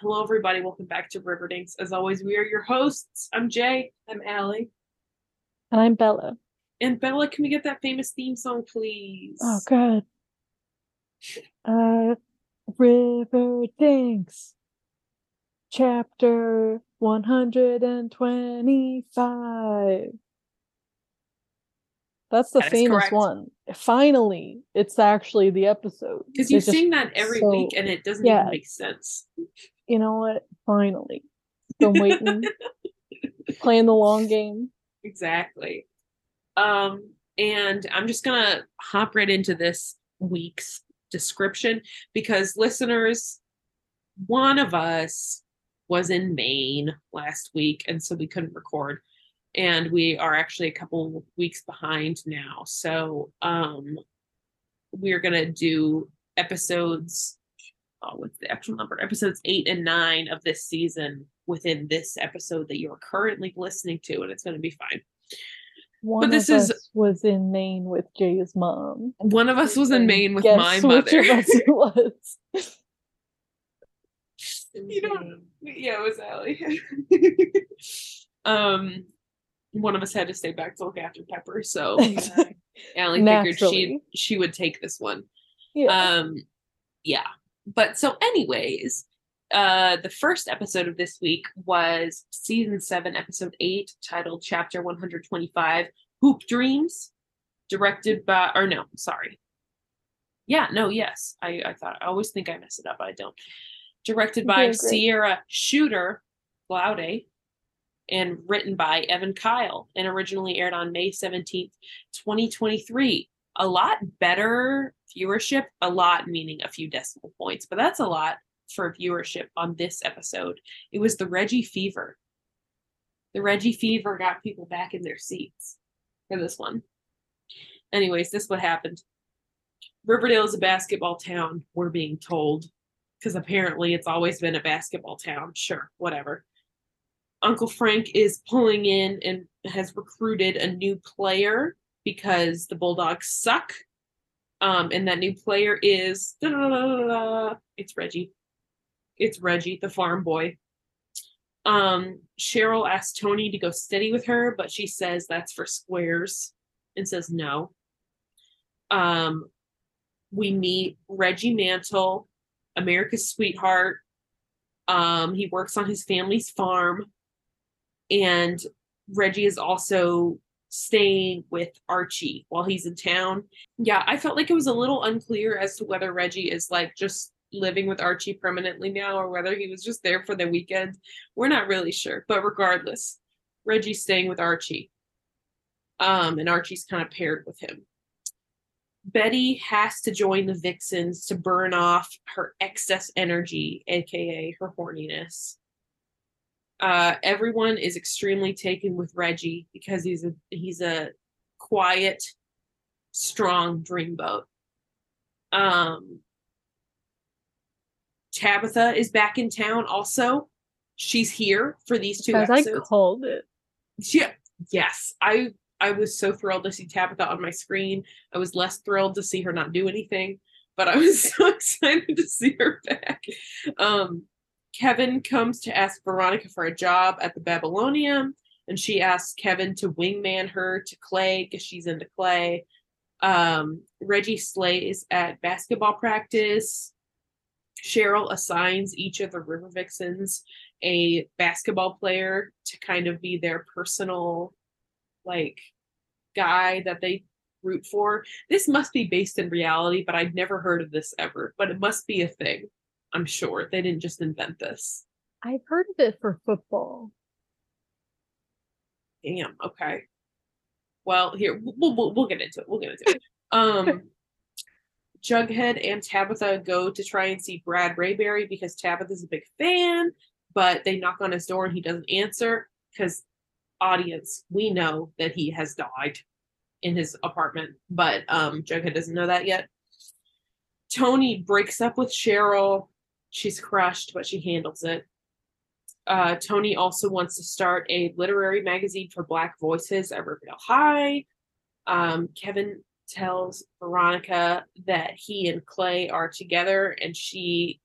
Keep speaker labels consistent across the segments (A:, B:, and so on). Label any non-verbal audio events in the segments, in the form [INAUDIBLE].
A: Hello, everybody. Welcome back to Riverdinks. As always, we are your hosts. I'm Jay.
B: I'm Allie.
C: And I'm Bella.
A: And Bella, can we get that famous theme song, please?
C: Oh, God. Uh, Riverdinks, chapter 125. That's the
A: That is
C: famous
A: correct.
C: one. Finally, it's actually the episode.
A: Because you
C: It's just
A: sing that every
C: so-
A: week and it doesn't
C: yeah.
A: even make sense.
C: You know what? Finally. Been waiting, [LAUGHS] playing the long game.
A: Exactly. Um, and I'm just gonna hop right into this week's description because listeners, one of us was in Maine last week, and so we couldn't record. And we are actually a couple weeks behind now. So um we're gonna do episodes oh, what's the actual number? Episodes eight and nine of this season within this episode that you're currently listening to, and it's gonna be fine.
C: One
A: this
C: of
A: is-
C: was in Maine with Jay's mom.
A: One of us was in Maine with
C: guess
A: my
C: which
A: mother.
C: it [LAUGHS] was.
A: you know, yeah, it was Allie. [LAUGHS] um, one of us had to stay back to look after Pepper, so [LAUGHS] Allie figured she she would take this one.
C: Yeah.
A: Um, yeah. But so, anyways, uh, the first episode of this week was season seven, episode eight, titled Chapter One Hundred Twenty-five, "Hoop Dreams," directed by, or no, sorry. Yeah, no, yes, I I thought I always think I mess it up, I don't. Directed by
C: You're.
A: Cierra Shooter Glaude and written by Evan Kyle and originally aired on May 17th, 2023. A lot better viewership, a lot meaning a few decimal points, but that's a lot for viewership on this episode. It was the Reggie Fever. The Reggie Fever got people back in their seats for this one. Anyways, this what happened. Riverdale is a basketball town, we're being told, because apparently it's always been a basketball town. Sure, whatever. Uncle Frank is pulling in and has recruited a new player because the Bulldogs suck. Um, and that new player is it's Reggie. It's Reggie, the farm boy. Um, Cheryl asks Tony to go steady with her, but she says that's for squares and says no. Um, we meet Reggie Mantle, America's sweetheart. Um, he works on his family's farm, and Reggie is also staying with Archie while he's in town. Yeah, I felt like it was a little unclear as to whether Reggie is like just living with Archie permanently now or whether he was just there for the weekend. We're not really sure, but regardless, Reggie's staying with Archie. Um, and Archie's kind of paired with him. Betty has to join the Vixens to burn off her excess energy, aka her horniness. Uh, everyone is extremely taken with Reggie because he's a he's a quiet, strong dreamboat. Um, Tabitha is back in town. Also, she's here for these two
C: Guys, I
A: episodes.
C: called it.
A: She, yes, I I was so thrilled to see Tabitha on my screen. I was less thrilled to see her not do anything, but I was [LAUGHS] so excited to see her back. Um, Kevin comes to ask Veronica for a job at the Babylonium, and she asks Kevin to wingman her to Clay because she's into Clay. Um, Reggie slays at basketball practice. Cheryl assigns each of the River Vixens a basketball player to kind of be their personal like guy that they root for. This must be based in reality, but I've never heard of this ever. But it must be a thing. I'm sure they didn't just invent this.
C: I've heard of it for football.
A: Damn. Okay. Well, here we'll, we'll we'll get into it. We'll get into it. [LAUGHS] Um, Jughead and Tabitha go to try and see Brad Rayberry because Tabitha's a big fan, but they knock on his door and he doesn't answer because audience, we know that he has died in his apartment, but um Jughead doesn't know that yet. Tony breaks up with Cheryl. She's crushed, but she handles it. Uh, Tony also wants to start a literary magazine for Black voices at Riverdale High. Um, Kevin tells Veronica that he and Clay are together, and she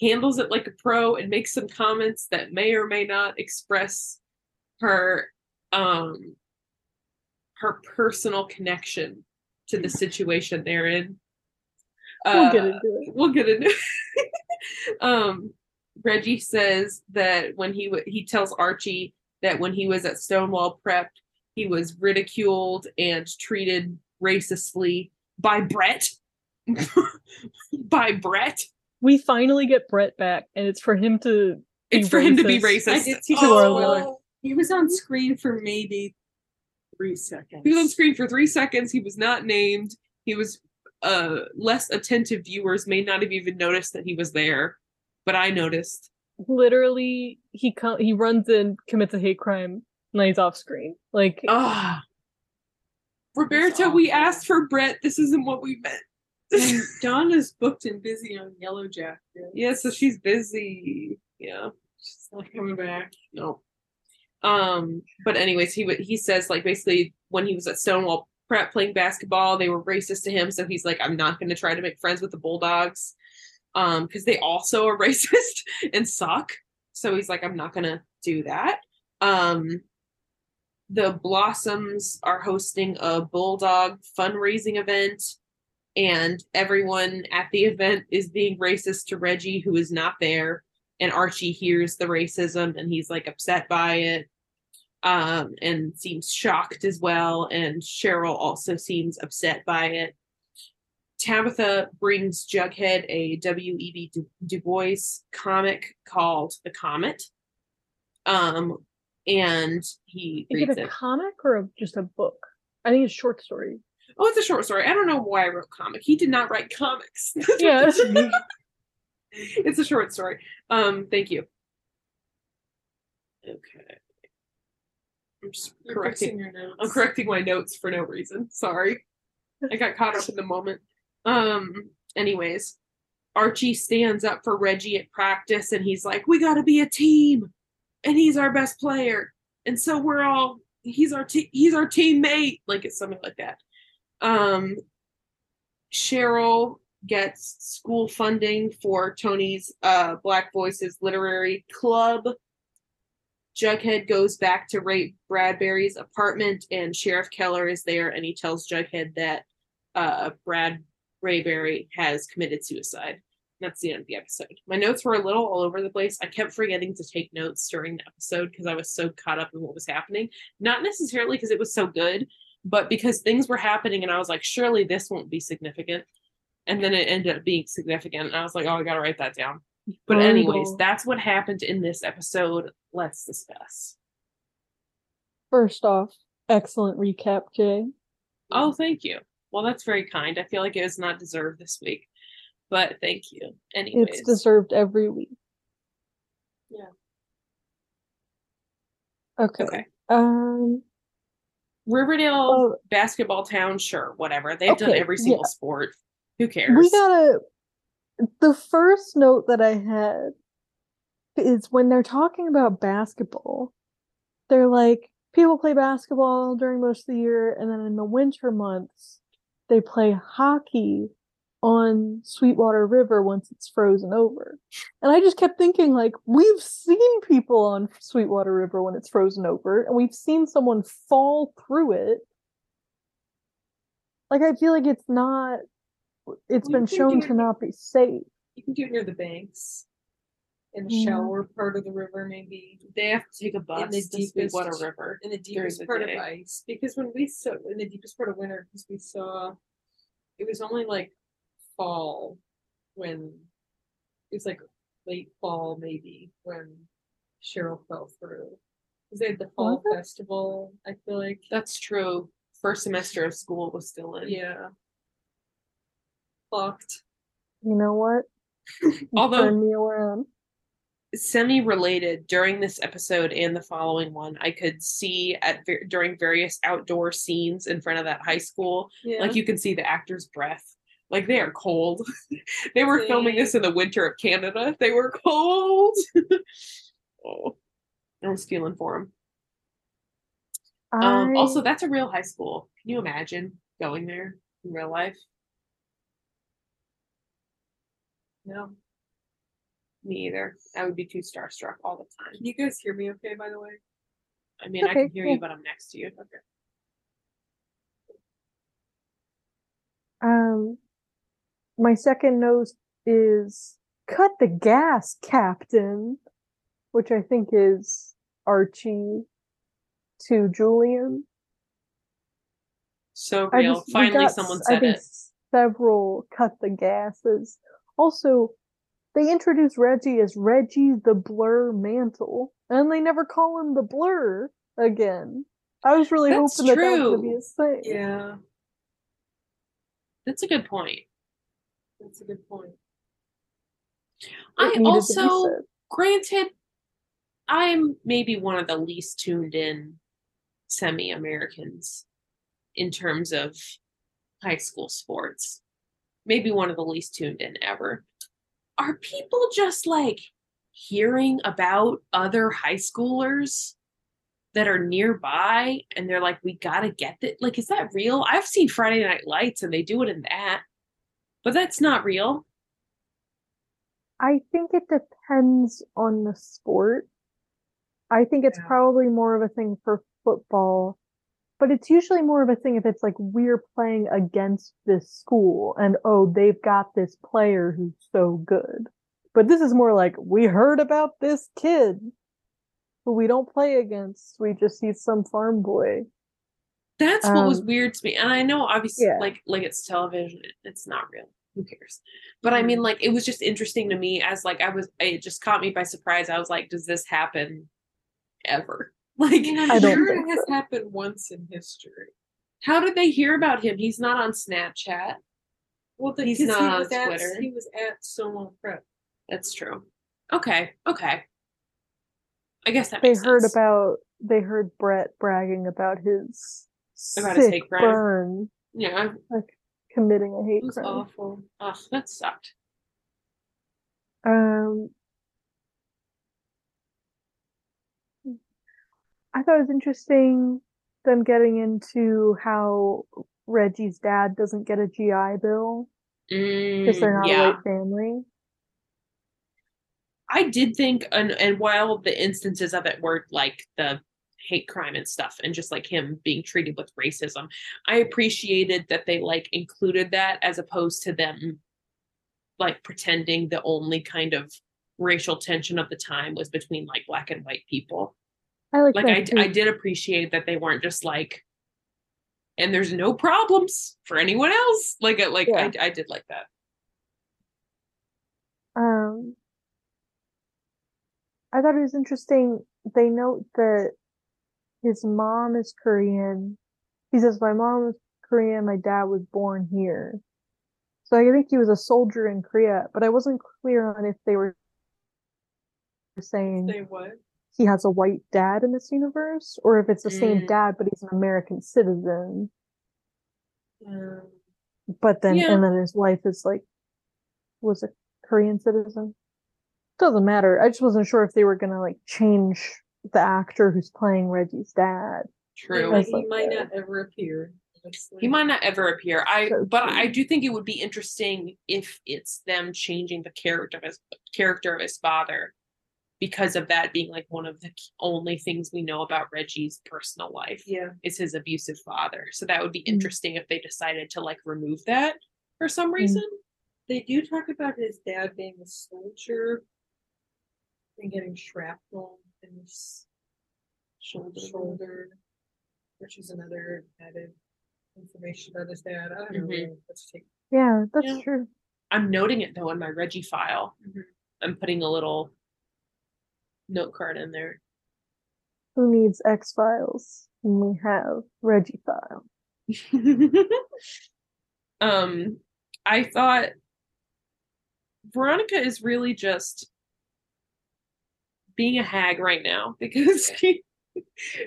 A: handles it like a pro and makes some comments that may or may not express her um her personal connection to the situation they're in.
C: We'll get
A: Uh,
C: into it.
A: we'll get into it. [LAUGHS] um reggie says that when he w- he tells archie that when he was at stonewall prep he was ridiculed and treated racistly by brett [LAUGHS] by brett
C: We finally get Brett back, and it's for him to.
A: It's for him to be
C: racist.
A: racist
B: I did see
C: To our
B: that.
C: Lord.
B: Oh, He was on screen for maybe three seconds.
A: he was on screen for three seconds he was not named he was uh less attentive viewers may not have even noticed that he was there but i noticed
C: Literally, he he runs in, commits a hate crime, and then he's off screen. Like,
A: ah roberta we asked for brett this isn't what we meant
B: And [LAUGHS] Dawn is booked and busy on Yellow Jacket.
A: Yeah, so she's busy. Yeah,
B: She's not coming back.
A: no. Um, but anyways, he would he says like basically when he was at Stonewall Playing basketball, they were racist to him, so he's like, I'm not going to try to make friends with the Bulldogs, um, because they also are [LAUGHS] racist and suck. So he's like, I'm not going to do that. Um, the Blossoms are hosting a Bulldog fundraising event and everyone at the event is being racist to Reggie, who is not there. And Archie hears the racism and he's like upset by it um, and seems shocked as well. And Cheryl also seems upset by it. Tabitha brings Jughead a W.E.B. Du, Du Bois comic called The Comet. Um, and he
C: is
A: reads
C: it a
A: it.
C: comic or just a book? I think it's a short story.
A: Oh, it's a short story. I don't know why I wrote comic. He did not write comics. [LAUGHS]
C: Yeah. [LAUGHS]
A: it's a short story. Um, thank you. Okay. I'm just
B: You're
A: correcting.
B: your notes.
A: I'm correcting my notes for no reason. Sorry. I got caught up in the moment. Um, anyways, Archie stands up for Reggie at practice and he's like, We gotta be a team. And he's our best player. And so we're all he's our te- he's our teammate. Like it's something like that. Um Cheryl gets school funding for Tony's uh Black Voices Literary Club. Jughead goes back to Ray Bradbury's apartment, and Sheriff Keller is there, and he tells Jughead that uh, Brad Rayberry has committed suicide. That's the end of the episode. My notes were a little all over the place. I kept forgetting to take notes during the episode because I was so caught up in what was happening. Not necessarily because it was so good, but because things were happening, and I was like, surely this won't be significant. And then it ended up being significant, and I was like, oh, I gotta write that down. But anyways, that's what happened in this episode. Let's discuss.
C: First off, excellent recap, Jay.
A: Oh, thank you. Well, that's very kind. I feel like it was not deserved this week, but thank you. Anyways,
C: It's deserved every week.
B: Yeah.
C: Okay.
A: okay.
C: Um.
A: Riverdale
C: Oh.
A: basketball town, sure, whatever. They've done every single
C: yeah.
A: sport. Who cares?
C: We gotta. The first note that I had is when they're talking about basketball, they're like, people play basketball during most of the year, and then in the winter months, they play hockey on Sweetwater River once it's frozen over. And I just kept thinking, like, we've seen people on Sweetwater River when it's frozen over, and we've seen someone fall through it. Like, I feel like it's not it's
B: You
C: been shown
B: do
C: to not be safe.
B: You can do it near the banks. In the
C: Yeah.
B: shallower part of the river, maybe.
A: they have to take a bus
B: In the
A: to
B: deepest-
A: Sweetwater River.
B: in the deepest
A: the
B: part
A: day.
B: of ice because when we saw in the deepest part of winter because we saw it was only like fall when it was like late fall maybe when Cheryl fell through because they had the fall
C: Was
B: festival I feel like
A: That's true. First semester of school was still in.
B: yeah fucked.
C: You know what? [LAUGHS]
A: Although-
C: me around.
A: semi related during this episode and the following one i could see at during various outdoor scenes in front of that high school
B: yeah.
A: like you can see the actor's breath. Like they are cold. [LAUGHS] They were filming this in the winter of canada. They were cold. [LAUGHS] Oh i was feeling for them um also that's a real high school. Can you imagine going there in real life
B: no
A: Me either. I would be too starstruck all the time.
B: Can you guys hear me okay, by the way?
A: I mean, I
C: Okay,
A: can hear
C: yeah.
A: you, but I'm next to you.
B: Okay.
C: Um, my second note is cut the gas, Captain, which I think is Archie to Julian.
A: So
C: I
A: real.
C: just- we
A: Finally,
C: got
A: someone
C: s- I
A: said
C: think
A: it.
C: Several cut the gases. Also, they introduce Reggie as Reggie the Blur Mantle, and they never call him the Blur again. I was really
A: That's
C: hoping that that was gonna be
A: true.
C: his thing.
B: Yeah,
A: That's a good point.
B: that's a good point.
C: It
A: I
C: needed to be
A: also, granted, I'm maybe one of the least tuned in semi Americans in terms of high school sports. Maybe one of the least tuned in ever. Are people just like hearing about other high schoolers that are nearby and they're like, we gotta get that? Like, is that real? I've seen Friday Night Lights and they do it in that, but that's not real.
C: I think it depends on the sport. I think it's
B: Yeah.
C: probably more of a thing for football, but it's usually more of a thing if it's like we're playing against this school and oh, they've got this player who's so good. But this is more like we heard about this kid who we don't play against. We just see some farm boy.
A: That's what was
C: Um,
A: weird to me. And I know obviously
C: yeah.
A: like like it's television, it's not real. Who cares? But I mean like it was just interesting to me as like I was it just caught me by surprise. I was like, does this happen ever? Like
B: I
C: I don't
B: sure it has
C: so.
B: happened once in history.
A: how did they hear about him? He's not on Snapchat.
B: Well, the,
A: He's
B: 'cause
A: not
B: he
A: on
B: was at
A: Twitter.
B: he was at Stonewall Prep.
A: That's true. Okay, okay. I guess that
C: They
A: makes
C: heard
A: sense.
C: about they heard Brett bragging about his
A: About his
C: sick
A: hate crime.
C: burn,
A: yeah,
C: like committing a hate
B: It was
C: crime.
B: awful.
A: ugh, that sucked.
C: Um, I thought it was interesting them getting into how Reggie's dad doesn't get a GI Bill because they're
A: Mm,
C: not
A: yeah.
C: a white family.
A: I did think, and and while the instances of it were like the hate crime and stuff, and just like him being treated with racism, I appreciated that they like included that as opposed to them like pretending the only kind of racial tension of the time was between like black and white people.
C: I like
A: Like
C: that
A: I,
C: too.
A: I did appreciate that they weren't just like, and there's no problems for anyone else. Like, I- like
C: Yeah.
A: I, I did like that.
C: Um, I thought it was interesting. They note that his mom is Korean. He says, My mom is Korean, my dad was born here. So I think he was a soldier in Korea, but I wasn't clear on if they were saying
B: they what?
C: He has a white dad in this universe, or if it's the same
A: Mm.
C: dad, but he's an American citizen.
B: Um,
C: But then,
A: Yeah.
C: and then his wife is like, was a Korean citizen. Doesn't matter. I just wasn't sure if they were gonna like change the actor who's playing Reggie's dad.
A: True.
B: like, he might
C: that.
B: not ever appear. honestly.
A: He might not ever appear. I
C: So
A: but I do think it would be interesting if it's them changing the character of his character of his father because of that being like one of the only things we know about Reggie's personal life
B: Yeah.
A: is his abusive father. So that would be
C: Mm.
A: interesting if they decided to like remove that for some
C: Mm.
A: reason.
B: They do talk about his dad being a soldier and getting shrapnel in his
A: Shoulder.
B: shoulder, which is another added information about his dad. I don't know.
A: Mhm.
B: really. Let's take.
C: Yeah, that's
A: Yeah.
C: true.
A: I'm noting it though in my Reggie file.
B: Mhm.
A: I'm putting a little note card in there.
C: Who needs X Files when we have Reggie File? [LAUGHS]
A: um I thought Veronica is really just being a hag right now [LAUGHS] because she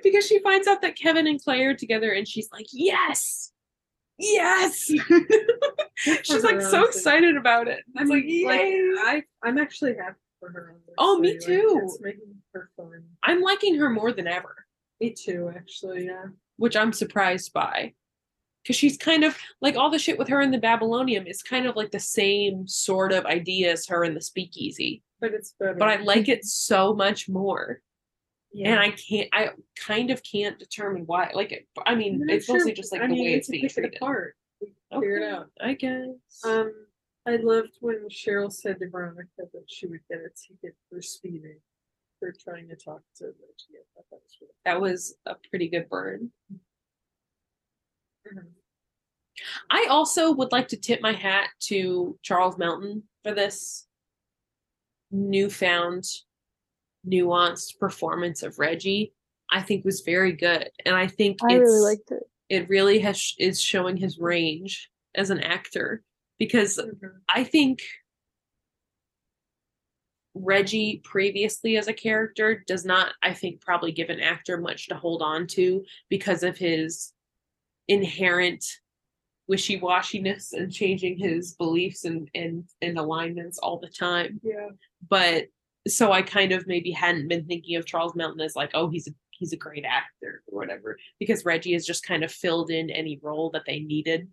A: because she finds out that Kevin and Clay are together and she's like, yes, yes. [LAUGHS] she's like so excited about it. It's like,
B: like,
A: yay.
B: I, I'm actually happy for her.
A: Oh, me too.
B: Like, her fun.
A: I'm liking her more than ever,
B: Me too, actually. Yeah.
A: which I'm surprised by. Because she's kind of like all the shit with her in the Babylonium is kind of like the same sort of idea as her in the speakeasy.
B: but it's better.
A: but I like it [LAUGHS] so much more.
B: yeah.
A: And I can't, I kind of can't determine why. Like, it, I mean, it's mostly just like
B: I
A: the
B: mean,
A: way it's being treated.
B: apart. Can figure it out.
A: I guess.
B: Um, I loved when Cheryl said to Veronica that she would get a ticket for speeding for trying to talk to Reggie. I thought that was really
A: that was a pretty good burn.
B: Mhm.
A: I also would like to tip my hat to Charles Melton for this newfound, nuanced performance of Reggie. I think was very good, and I think
C: I
A: it's,
C: really liked it.
A: it. Really has is showing his range as an actor because
B: Mhm.
A: I think Reggie previously as a character does not, I think, probably give an actor much to hold on to because of his inherent wishy-washiness and changing his beliefs and, and, and alignments all the time.
B: Yeah.
A: But so I kind of maybe hadn't been thinking of Charles Melton as like, oh, he's a he's a great actor or whatever, because Reggie has just kind of filled in any role that they needed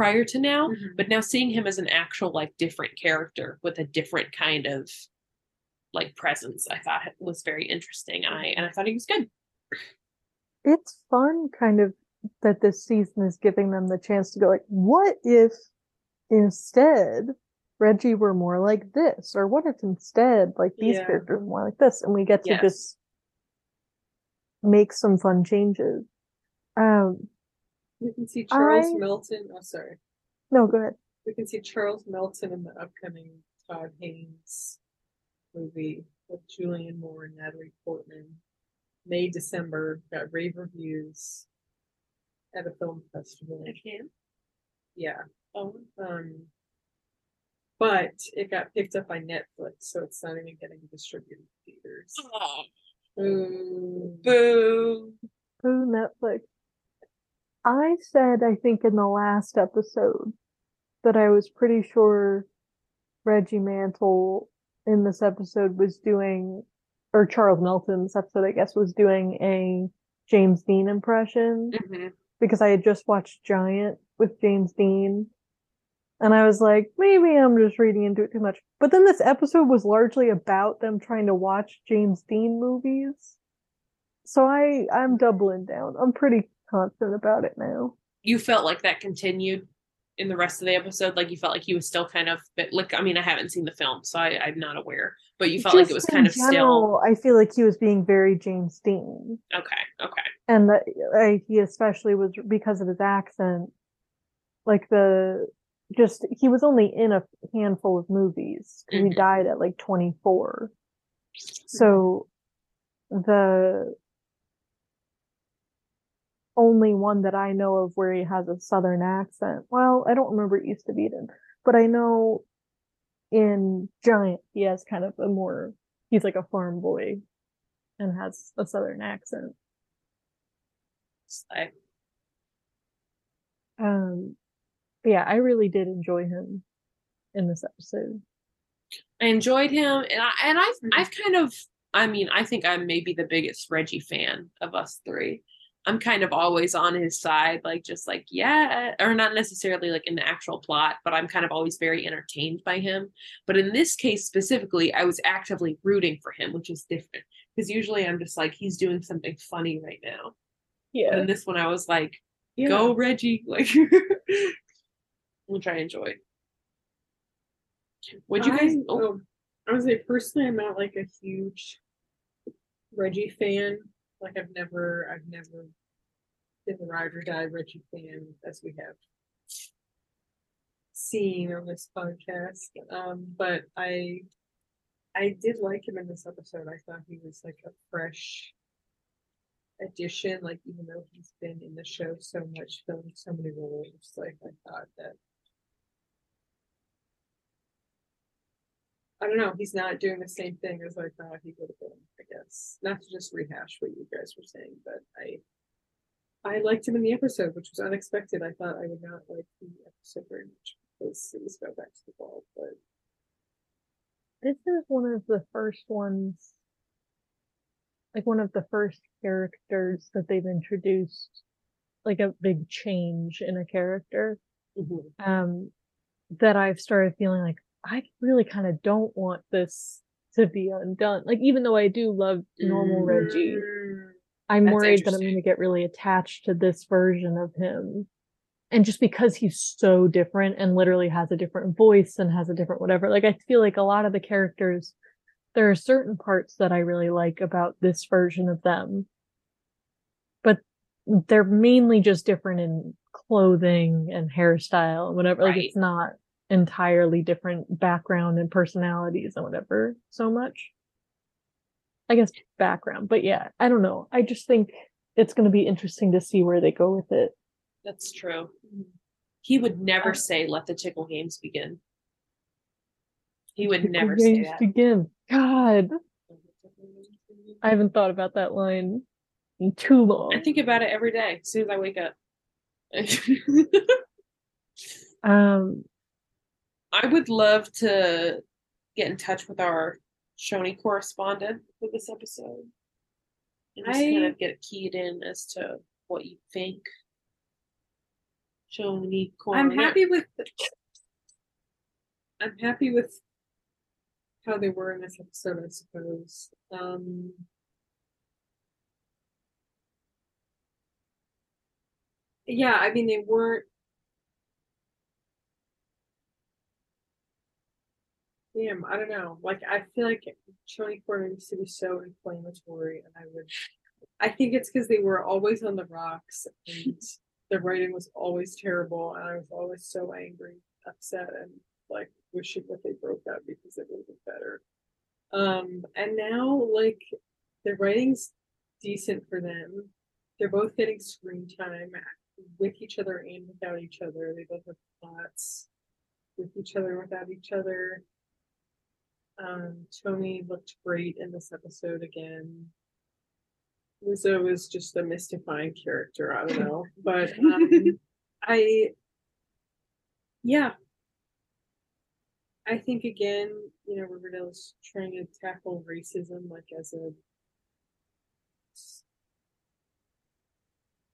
A: prior to now
B: Mhm.
A: but now seeing him as an actual like different character with a different kind of like presence i thought was very interesting and i and i thought he was good
C: It's fun, kind of, that this season is giving them the chance to go like, what if instead Reggie were more like this, or what if instead like these
B: Yeah.
C: characters were more like this, and we get to
A: Yes.
C: just make some fun changes. Um,
B: We can see Charles
C: I-
B: Melton. Oh, sorry.
C: no, go ahead.
B: We can see Charles Melton in the upcoming Todd Haynes movie with Julianne Moore and Natalie Portman. May, December, got rave reviews at a film festival.
A: can
B: Yeah.
A: oh
B: Um, but it got picked up by Netflix, so it's not even getting distributed to theaters. Oh.
A: boo
C: Ooh, Netflix. I said, I think in the last episode, that I was pretty sure Reggie Mantle in this episode was doing, or Charles Melton's episode, I guess, was doing a James Dean impression
A: Mhm.
C: because I had just watched Giant with James Dean. And I was like, maybe I'm just reading into it too much. But then this episode was largely about them trying to watch James Dean movies. So I I'm doubling down. I'm pretty confident about it now.
A: you felt like that continued in the rest of the episode like you felt like he was still kind of but like i mean i haven't seen the film so I, i'm not aware but you felt like it was
C: Just
A: kind
C: in
A: of still
C: I feel like he was being very James Dean.
A: okay okay
C: and that like, he especially was because of his accent like the just he was only in a handful of movies. he
A: Mhm.
C: died at like 24 so the only one that i know of where he has a southern accent well i don't remember east of eden but i know in giant he has kind of a more he's like a farm boy and has a southern accent
A: It's
C: Um, yeah, I really did enjoy him in this episode.
A: I enjoyed him, and I and I've
B: Mhm.
A: I've kind of I mean I think I'm maybe the biggest Reggie fan of us three. I'm kind of always on his side, like just like yeah, or not necessarily like in the actual plot, but I'm kind of always very entertained by him. But in this case specifically, I was actively rooting for him, which is different because usually I'm just like he's doing something funny right now. Yeah. And this one, I was like,
B: Yeah.
A: go Reggie, [LAUGHS] like which I enjoyed. Would you guys?
B: I,
A: oh,
B: oh, I would say personally, I'm not like a huge Reggie fan. Like I've never, I've never been the ride or die Reggie fan as we have seen on this podcast. Um, but I, I did like him in this episode. I thought he was like a fresh addition. Like even though he's been in the show so much, filmed so many roles, like I thought that I don't know. He's not doing the same thing as I thought he would have been. I guess not to just rehash what you guys were saying, but I, I liked him in the episode, which was unexpected. I thought I would not like the episode very much because it was go back to the ball, but
C: This is one of the first ones, like one of the first characters that they've introduced, like a big change in a character,
A: mhm.
C: um, that I've started feeling like I really kind of don't want this to be undone. Like even though I do love normal Reggie,
B: Mm,
C: I'm
A: That's
C: worried that I'm going to get really attached to this version of him. And just because he's so different and literally has a different voice and has a different whatever, like I feel like a lot of the characters, there are certain parts that I really like about this version of them. But they're mainly just different in clothing and hairstyle and whatever. Like it's not entirely different background and personalities and whatever so much. I guess background, but yeah, I don't know. I just think it's going to be interesting to see where they go with it.
A: That's true. He would never
C: Uh,
A: say, let the tickle games begin. He would
C: Tickle
A: never say
C: games
A: that.
C: Begin. God, I haven't thought about that line in too long.
A: I think about it every day as soon as I wake up. [LAUGHS]
C: um,
A: I would love to get in touch with our Choni correspondent for this episode. And just kind of get keyed in as to what you think. Choni corner.
B: I'm happy with. I'm happy with how they were in this episode, I suppose. Um, yeah, I mean they weren't. Damn, I don't know. Like I feel like Choni Corner used to be so inflammatory, and I would. I think it's because they were always on the rocks, and the writing was always terrible, and I was always so angry, upset, and like wishing that they broke up because it would have been better. Um, and now like the writing's decent for them. They're both getting screen time with each other and without each other. They both have plots with each other without each other. Um, Tony looked great in this episode again. Lizzo was just a mystifying character. I don't know, [LAUGHS] but um, I, yeah, I think again, you know, Riverdale is trying to tackle racism like as a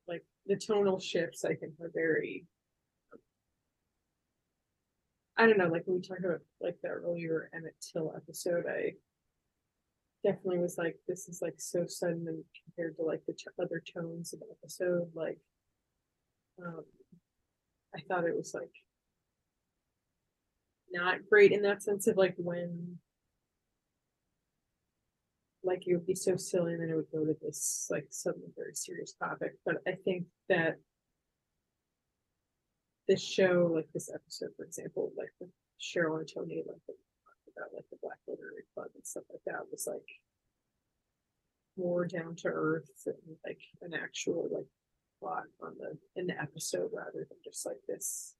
B: like the tonal shifts. I think are very. I don't know, like when we talked about like the earlier Emmett Till episode, I definitely was like, this is like so sudden and compared to like the t- other tones of the episode. Like, um, I thought it was like not great in that sense of like when like it would be so silly and then it would go to this like suddenly very serious topic. But I think that this show, like this episode, for example, like with Cheryl and Tony, like about like the Black Literary Club and stuff like that was like more down to earth and like an actual like plot on the in the episode rather than just like this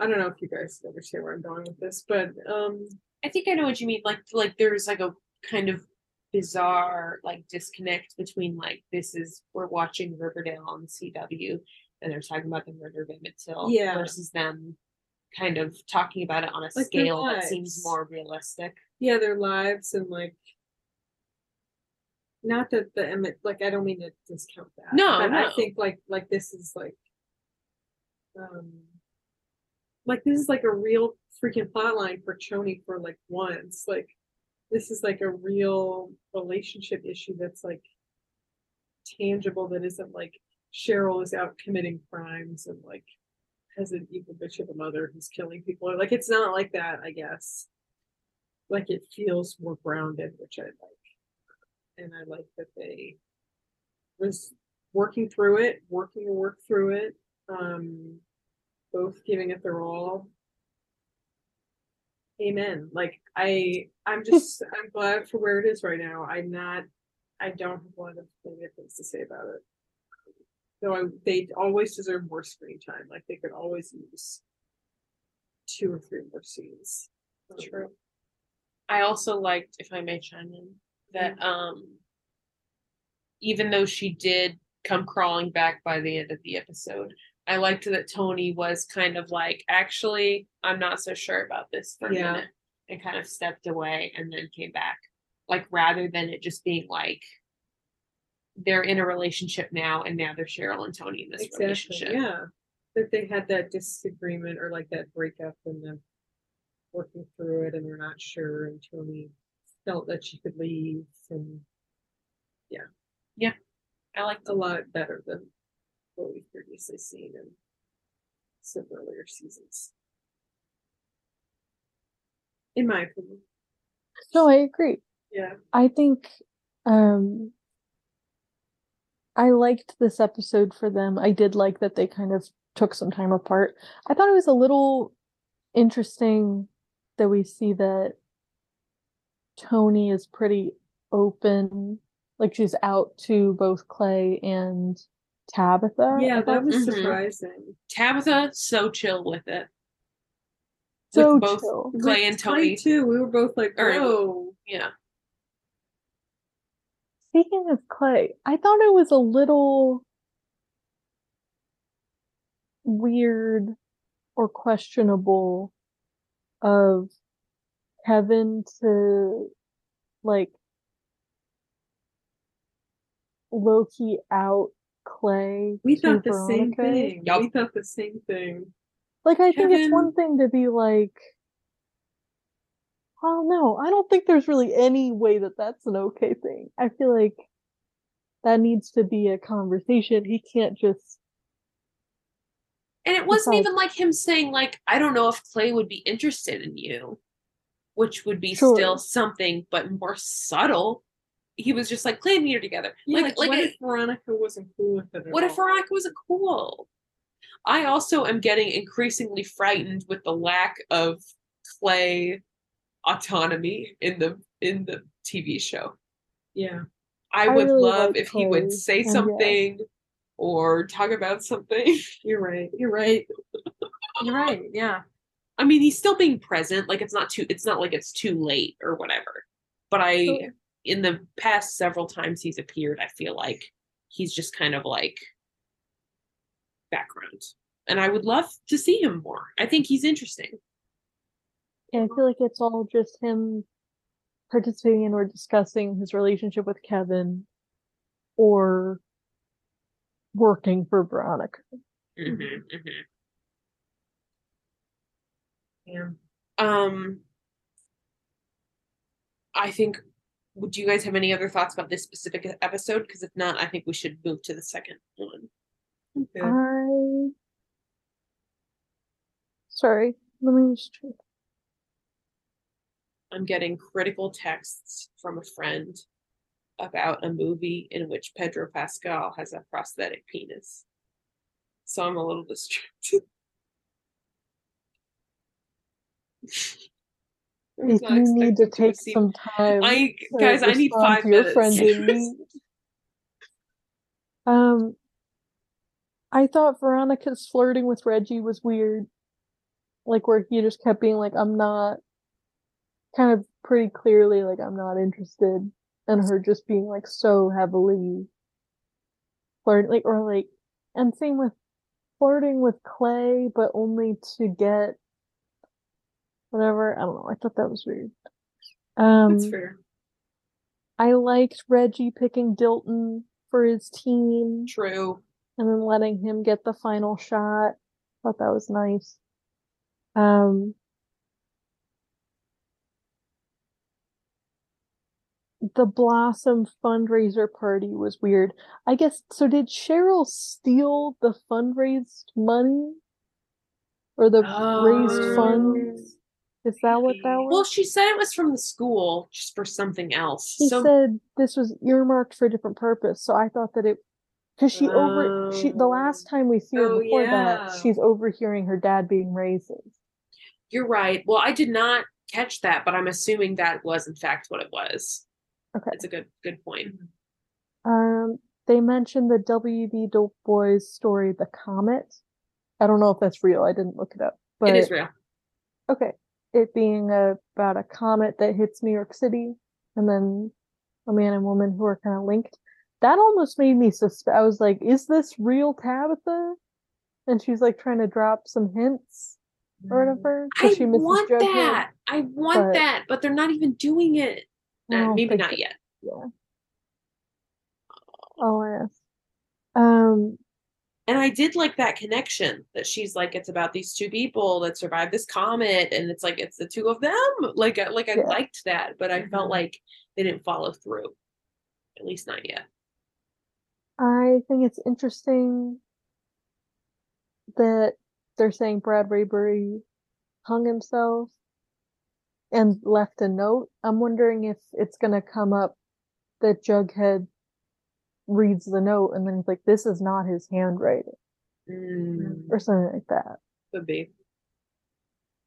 B: I don't know if you guys understand where I'm going with this, but um
A: I think I know what you mean. Like, like there's like a kind of bizarre like disconnect between like this is we're watching Riverdale on CW and they're talking about the murder of Emmett Till
B: Yeah.
A: versus them kind of talking about it on a
B: Like
A: scale that seems more realistic.
B: yeah, their lives and like not that the Emmett like I don't mean to discount that.
A: No,
B: but I think like like this is like um like this is like a real freaking plot line for Choni for like once. Like this is like a real relationship issue that's like tangible that isn't like Cheryl is out committing crimes and like has an evil bitch of a mother who's killing people. Like it's not like that, I guess. Like it feels more grounded, which I like. And I like that they was working through it, working to work through it, um, both giving it their all. Amen. Like I I'm just I'm glad for where it is right now. I'm not I don't have a lot of negative things to say about it. Though I, they always deserve more screen time. Like they could always use two or three more scenes.
A: True. I also liked, if I may chime in, that um even though she did come crawling back by the end of the episode, I liked that Tony was kind of like, actually, I'm not so sure about this for a minute, and kind of stepped away and then came back. Like rather than it just being like they're in a relationship now and now they're Cheryl and Tony in this
B: Exactly.
A: relationship.
B: Yeah. That they had that disagreement or like that breakup and then working through it and they're not sure and Tony felt that she could leave and yeah. Yeah.
A: I like
B: a lot better than what we've previously seen in some earlier seasons. In my opinion.
C: No, I agree.
B: Yeah.
C: I think um I liked this episode for them. I did like that they kind of took some time apart. I thought it was a little interesting that we see that Tony is pretty open, like she's out to both Clay and Tabitha.
B: Yeah,
C: I
B: that
C: thought
B: was
A: Mhm.
B: surprising.
A: Tabitha so chill with it.
C: So
A: with both
C: chill.
A: Clay and Tony.
B: too. We were both like, oh,
A: Yeah.
C: Speaking of Clay, I thought it was a little weird or questionable of Kevin to like low-key out Clay
B: We thought the same thing.
A: Yup.
B: We thought the same thing.
C: Like I think it's one thing to be like well, no, I don't think there's really any way that that's an okay thing. I feel like that needs to be a conversation. He can't just
A: And it wasn't
C: Besides-
A: even like him saying, like, I don't know if Clay would be interested in you, which would be
C: Sure.
A: still something, but more subtle. He was just like, Clay and me are together.
B: Yeah,
A: like, like,
B: what
A: it-
B: if Veronica wasn't cool with it? at
A: what if? Veronica wasn't cool? I also am getting increasingly frightened with the lack of Clay autonomy in the in the TV show.
B: Yeah.
A: I
C: I
A: would
C: really
A: love
C: like
A: if he would say
C: and yeah.
A: something or talk about something. [LAUGHS]
B: You're right. You're right. You're right. Yeah.
A: I mean, he's still being present. Like it's not too. It's not like it's too late or whatever. But I,
C: Sure.
A: in the past several times he's appeared, I feel like he's just kind of like background, and I would love to see him more. I think he's interesting.
C: And I feel like it's all just him participating in or discussing his relationship with Kevin or working for Veronica.
A: hmm hmm
B: Yeah.
A: Um, I think. Would you guys have any other thoughts about this specific episode? Because if not, I think we should move to the second one.
B: Okay.
C: I sorry, let me just check.
A: I'm getting critical texts from a friend about a movie in which Pedro Pascal has a prosthetic penis. So I'm a little distracted. [LAUGHS]
C: You need to take
A: receive-
C: some time,
A: I guys, I need five
C: to
A: minutes.
C: friend in need. Um, I thought Veronica's flirting with Reggie was weird. Like where he just kept being like, "I'm not," kind of pretty clearly like, "I'm not interested," and her just being like so heavily flirting, like or like, and same with flirting with Clay, but only to get whatever. I don't know. I thought that was weird. Um,
B: That's fair.
C: I liked Reggie picking Dilton for his team
A: True.
C: And then letting him get the final shot. Thought that was nice. Um, the Blossom fundraiser party was weird. I guess so. Did Cheryl steal the fundraised money or the raised funds? Is that what that was?
A: Well, she said it was from the school, just for something else.
C: She
A: so
C: said this was earmarked for a different purpose, so I thought that it because she over she the
B: Oh.
C: last time we see her
B: Oh,
C: before
B: yeah.
C: that, she's overhearing her dad being racist.
A: you're right. Well, I did not catch that, but I'm assuming that was in fact what it was.
C: Okay.
A: It's a good good point.
C: Um, they mentioned the W.B. Du Bois story, The Comet. I don't know if that's real. I didn't look it up, but
A: it is real.
C: okay, it being a, about a comet that hits New York City, and then a man and woman who are kind of linked. That almost made me suspect. I was like, "Is this real Tabitha?" And she's like trying to drop some hints or whatever.
A: I
C: she
A: want
C: Jughead.
A: that. I want
C: but-
A: that, but they're not even doing it.
C: I
A: Uh, maybe not yet.
C: Yeah. I'll ask. Um,
A: and I did like that connection that she's like, it's about these two people that survived this comet, and it's like it's the two of them. Like, I like I
C: Yeah.
A: liked that, but I felt
B: Mhm.
A: like they didn't follow through. At least not yet.
C: I think it's interesting that they're saying Brad Rayberry hung himself and left a note. I'm wondering if it's gonna come up that Jughead reads the note and then he's like, "This is not his handwriting,"
A: Mm,
C: or something like that.
A: could be.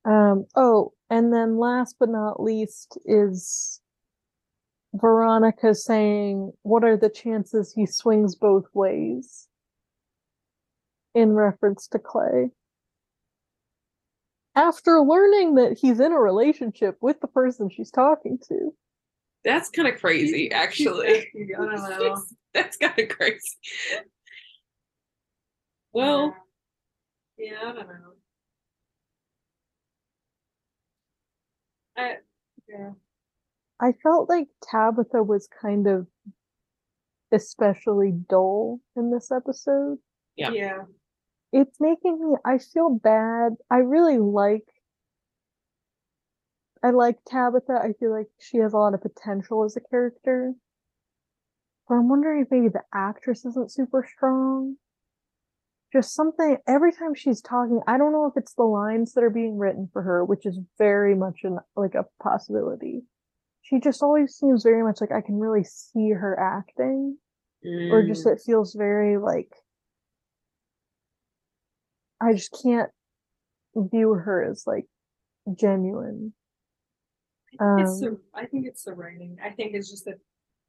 C: Um, oh, and then last but not least is Veronica saying, What are the chances he swings both ways? In reference to Clay. After learning that he's in a relationship with the person she's talking to.
A: That's kind of crazy, actually.
B: she's- I don't know. [LAUGHS]
A: That's kind of crazy. Well,
B: yeah, I don't know. I yeah.
C: I felt like Tabitha was kind of especially dull in this episode.
A: Yeah.
B: Yeah.
C: it's making me I feel bad. I really like I like Tabitha. I feel like she has a lot of potential as a character. But I'm wondering if maybe the actress isn't super strong. Just something every time she's talking, I don't know if it's the lines that are being written for her, which is very much an like a possibility. She just always seems very much like I can really see her acting or just
A: mm,
C: it feels very like I just can't view her as like genuine.
B: I think it's
C: Um,
B: the I think it's the writing. I think it's just that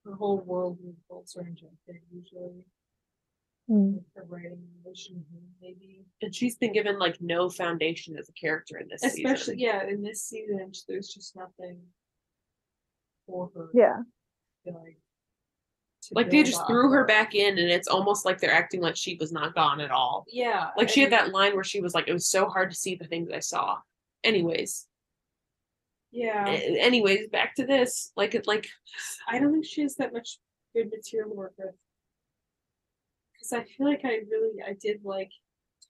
B: her whole world revolves around Jughead usually.
C: mm,
B: Like her writing relation maybe.
A: and she's been given like no foundation as a character in this
B: Especially
A: season.
B: yeah, in this season there's just nothing for her.
C: Yeah,
B: like
A: Like they just
B: off
A: threw her back in, and it's almost like they're acting like she was not gone at all.
B: Yeah.
A: Like she had that line where she was like, "It was so hard to see the things I saw." Anyways,
B: Yeah.
A: a- anyways, back to this. Like it, like
B: I don't think she has that much good material to work with. Because I feel like I really, I did like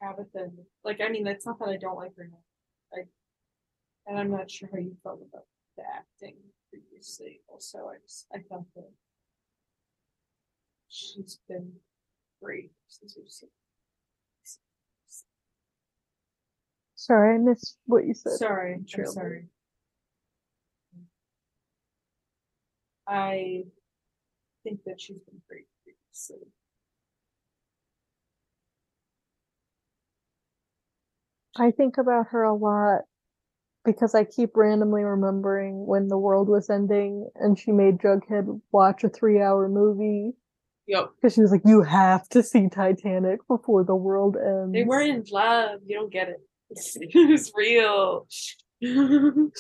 B: Tabitha. Like, I mean, that's not that I don't like her now. I, and I'm not sure how you felt about the acting previously. Also, I just, I thought that she's been great since we've seen.
C: sorry, I missed what you said.
B: Sorry, I'm sorry. I think that she's been great previously.
C: I think about her a lot because I keep randomly remembering when the world was ending and she made Jughead watch a three-hour movie
A: Yep.
C: because she was like, "You have to see Titanic before the world ends."
A: They were in love. You don't get it. [LAUGHS] It was real. [LAUGHS]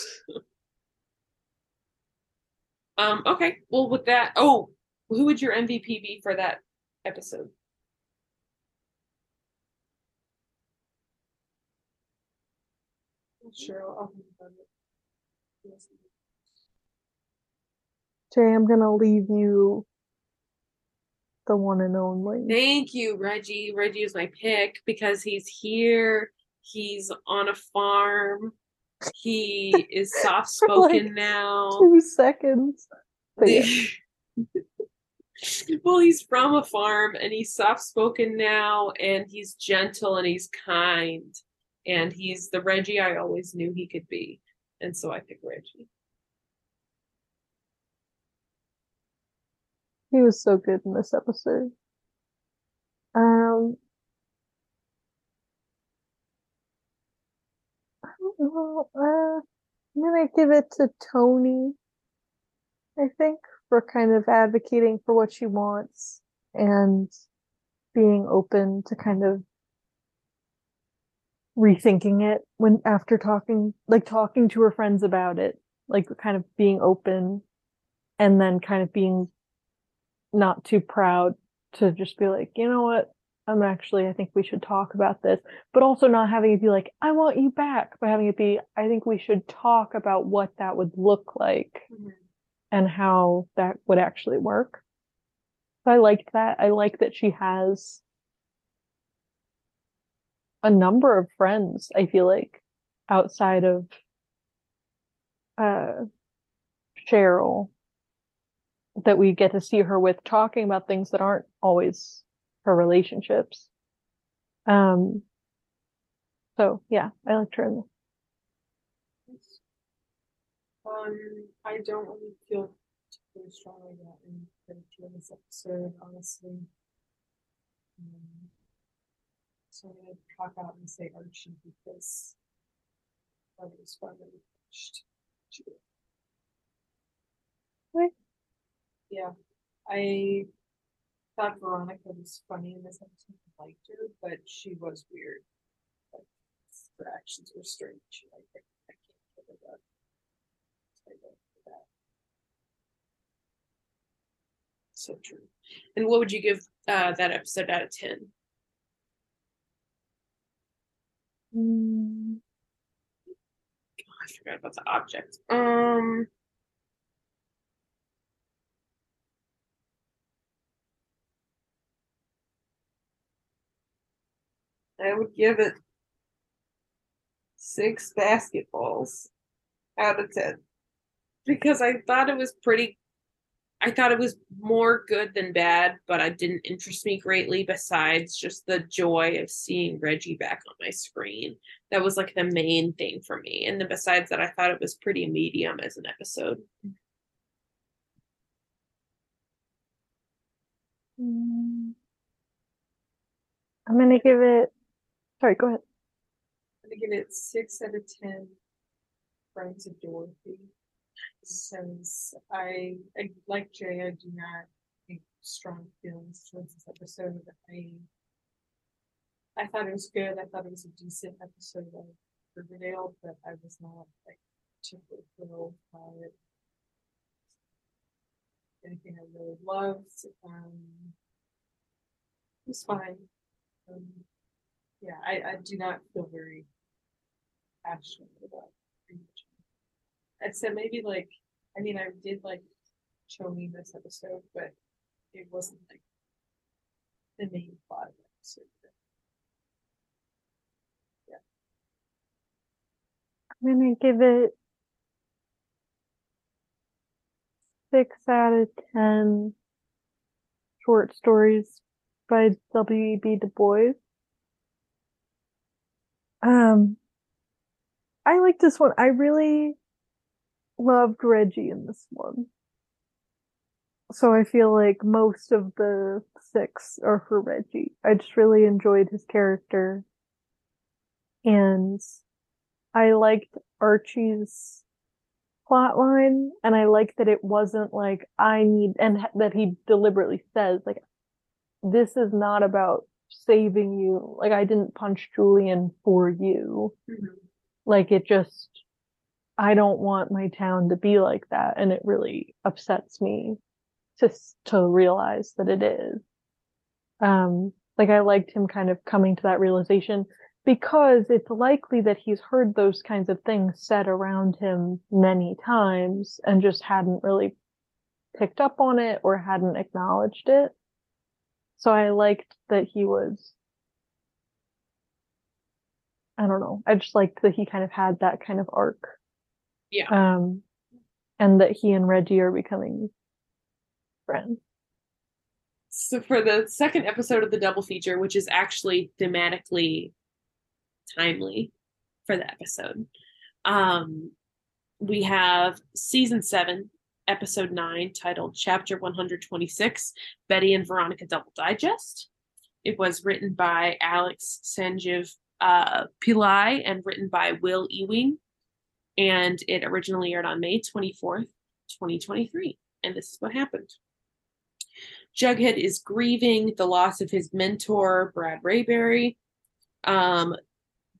A: um, okay. Well with that oh, who would your MVP be for that episode?
B: Sure, I'll think about it. Yes.
C: Jay, I'm gonna leave you the one and only.
A: Thank you, Reggie. Reggie is my pick because he's here. He's on a farm. He [LAUGHS] is soft spoken
C: like
A: now.
C: Two seconds. But yeah. [LAUGHS]
A: well, he's from a farm and he's soft spoken now and he's gentle and he's kind. And he's the Reggie I always knew he could be. And so I pick Reggie.
C: He was so good in this episode. Um, I don't know. Uh, I'm gonna give it to Toni. I think for kind of advocating for what she wants and being open to kind of rethinking it when after talking, like talking to her friends about it, like kind of being open and then kind of being not too proud to just be like, you know what? I'm actually, I think we should talk about this, but also not having it be like, I want you back, but having it be, I think we should talk about what that would look like
B: Mhm.
C: and how that would actually work. So I liked that. I like that she has a number of friends, I feel like, outside of uh Cheryl that we get to see her with talking about things that aren't always her relationships. Um so yeah, I liked her in this.
B: Um, I don't really feel particularly strongly about any in this episode, honestly. Um, so I'm gonna talk out and say Archie because I was fun that we finished.
C: Okay.
B: Yeah, I thought Veronica was funny in this episode. I liked her, but she was weird. Like her actions were strange. Like I, I can't get it up. So I don't do that.
A: So true. And what would you give uh, that episode out of 10?
C: Mm,
A: I forgot about the object. Um, I would give it six basketballs out of 10 because I thought it was pretty. I thought it was more good than bad, but it didn't interest me greatly. Besides just the joy of seeing Reggie back on my screen, that was like the main thing for me. And then besides that, I thought it was pretty medium as an episode.
C: mm. I'm gonna give it sorry, go ahead.
B: I'm gonna give it six out of ten. Friends of Dorothy. Since I, I like Jay, I do not have strong feelings towards this episode. I I thought it was good. I thought it was a decent episode of Riverdale, but I was not like particularly thrilled by it. Anything I really loved, um, it was fine. Um, yeah, I, I do not feel very passionate about. I'd say maybe like, I mean, I did like show me this episode, but it wasn't like the main plot of the episode. Yeah.
C: I'm gonna give it six out of ten short stories by W.E.B. Du Bois. Um, I like this one. I really loved Reggie in this one. So I feel like most of the six are for Reggie. I just really enjoyed his character. And I liked Archie's plot line and I liked that it wasn't like I need and that he deliberately says like this is not about saving you. Like I didn't punch Julian for you. Mm-hmm. Like it just I don't want my town to be like that and it really upsets me to to realize that it is. Um like I liked him kind of coming to that realization because it's likely that he's heard those kinds of things said around him many times and just hadn't really picked up on it or hadn't acknowledged it. So I liked that he was I don't know. I just liked that he kind of had that kind of arc.
A: Yeah.
C: Um and that he and Reggie are becoming friends.
A: So for the second episode of the double feature, which is actually thematically timely for the episode, um, we have season seven, episode nine, titled Chapter 126 Betty and Veronica Double Digest. It was written by Alex Sanjiv uh, Pillai and written by Will Ewing. And it originally aired on May 24th, 2023. And this is what happened. Jughead is grieving the loss of his mentor, Brad Rayberry. Um,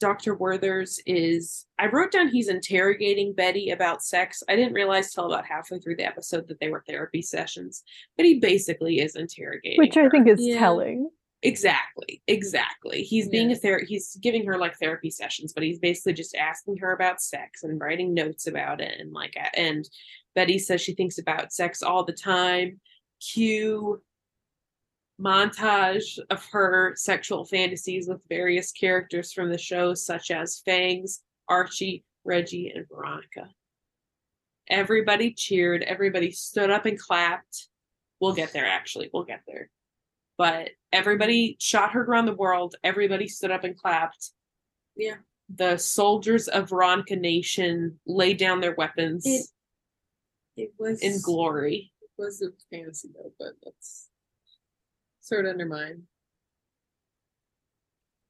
A: Dr. Werthers is, I wrote down he's interrogating Betty about sex. I didn't realize till about halfway through the episode that they were therapy sessions, but he basically is interrogating.
C: Which I
A: her.
C: think is
B: Yeah.
C: telling.
A: Exactly, exactly. He's being
B: Yeah.
A: a ther- he's giving her like therapy sessions, but he's basically just asking her about sex and writing notes about it and like and Betty says she thinks about sex all the time. Cue montage of her sexual fantasies with various characters from the show, such as Fangs, Archie, Reggie, and Veronica. Everybody cheered, everybody stood up and clapped. We'll get there, actually, we'll get there. But everybody shot her around the world, everybody stood up and clapped.
B: Yeah.
A: The soldiers of Veronica Nation laid down their weapons
B: It- It was
A: in glory.
B: It was a fantasy though, but that's sort of undermined.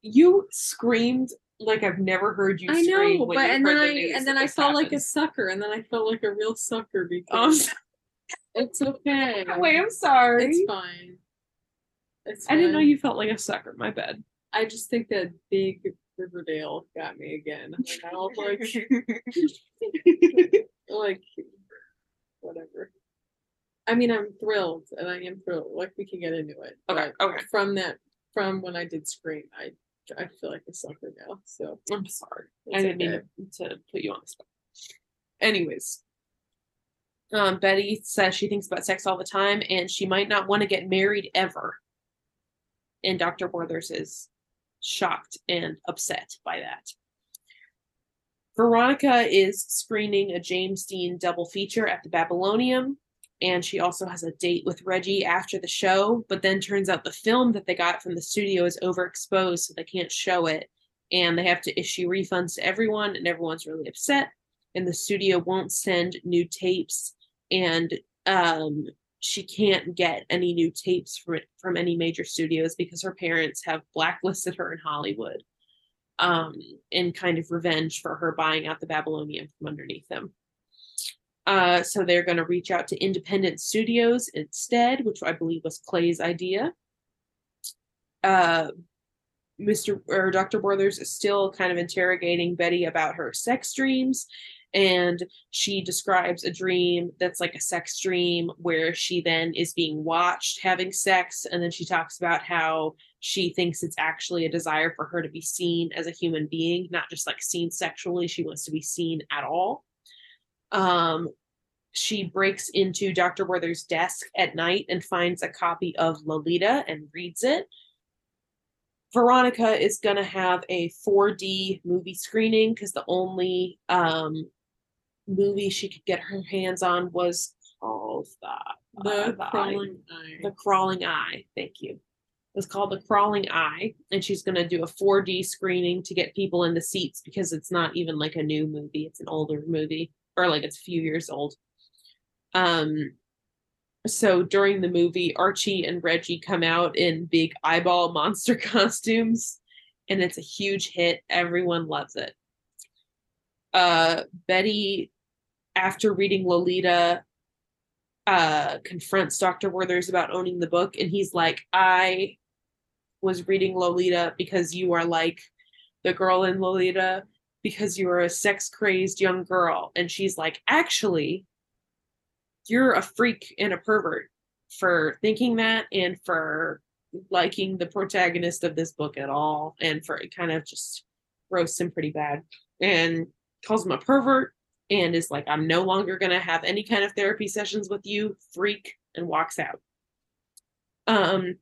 A: You screamed like I've never heard you
B: I
A: scream.
B: know, but and then
A: the
B: I and then I
A: this
B: felt like a sucker, and then I felt like a real sucker
A: Oh,
B: because [LAUGHS] it's okay. [LAUGHS]
A: wait, I'm sorry.
B: It's fine. It's
A: I didn't know
B: fine.
A: you felt like a sucker. My bad.
B: I just think that big Riverdale got me again. And like, [LAUGHS] [LAUGHS] like whatever. I mean, I'm thrilled, and I am thrilled. Like we can get into it.
A: Okay,
B: but
A: okay.
B: From that, from when I did Scream, I I feel like a sucker now. So
A: I'm sorry. I
B: It's
A: didn't mean to put you on the spot. Anyways, um, Betty says she thinks about sex all the time, and she might not want to get married ever. And Dr. Werther's is shocked and upset by that. Veronica is screening a James Dean double feature at the Babylonium, and she also has a date with Reggie after the show. But then turns out the film that they got from the studio is overexposed, so they can't show it, and they have to issue refunds to everyone, and everyone's really upset. And the studio won't send new tapes, and um, she can't get any new tapes from from any major studios because her parents have blacklisted her in Hollywood um, in kind of revenge for her buying out the Babylonium from underneath them. Uh, so they're going to reach out to independent studios instead, which I believe was Clay's idea. Uh, Mr. or Dr. Werther's is still kind of interrogating Betty about her sex dreams, and she describes a dream that's like a sex dream where she then is being watched having sex, and then she talks about how she thinks it's actually a desire for her to be seen as a human being, not just like seen sexually. She wants to be seen at all. Um, she breaks into Dr. Werther's desk at night and finds a copy of Lolita and reads it. Veronica is going to have a 4D movie screening because the only um, movie she could get her hands on was called the,
B: the
A: uh, the Eye-
B: crawling eye.
A: the crawling eye thank you. It's called the crawling eye and she's going to do a 4d screening to get people in the seats because it's not even like a new movie it's an older movie or like it's a few years old. Um so during the movie archie and reggie come out in big eyeball [LAUGHS] monster costumes and it's a huge hit everyone loves it uh betty after reading lolita uh confronts Dr. Werther's about owning the book and he's like I was reading Lolita because you are like the girl in Lolita because you are a sex crazed young girl and she's like actually you're a freak and a pervert for thinking that and for liking the protagonist of this book at all and for it kind of just roasts him pretty bad and calls him a pervert and is like, I'm no longer going to have any kind of therapy sessions with you, freak, and walks out. Um,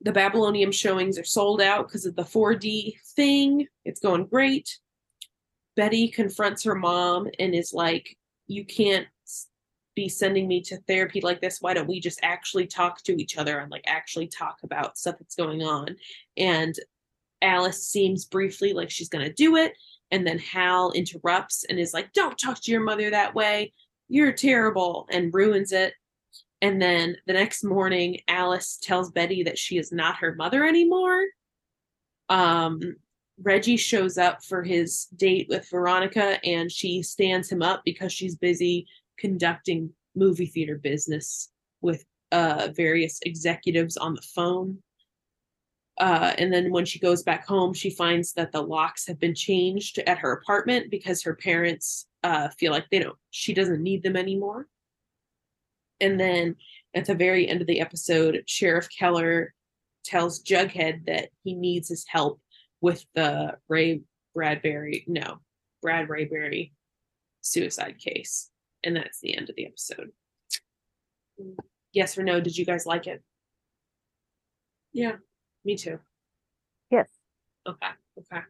A: the Babylonium showings are sold out because of the 4D thing. It's going great. Betty confronts her mom and is like, You can't be sending me to therapy like this. Why don't we just actually talk to each other and like actually talk about stuff that's going on? And Alice seems briefly like she's going to do it. And then Hal interrupts and is like, Don't talk to your mother that way. You're terrible, and ruins it. And then the next morning, Alice tells Betty that she is not her mother anymore. Um, Reggie shows up for his date with Veronica, and she stands him up because she's busy conducting movie theater business with uh, various executives on the phone. Uh, and then when she goes back home, she finds that the locks have been changed at her apartment because her parents uh, feel like they don't, she doesn't need them anymore. And then at the very end of the episode, Sheriff Keller tells Jughead that he needs his help with the Ray Bradbury, no, Brad Rayberry suicide case. And that's the end of the episode. Yes or no? Did you guys like it?
B: Yeah.
A: Me too.
C: Yes.
A: Okay. Okay.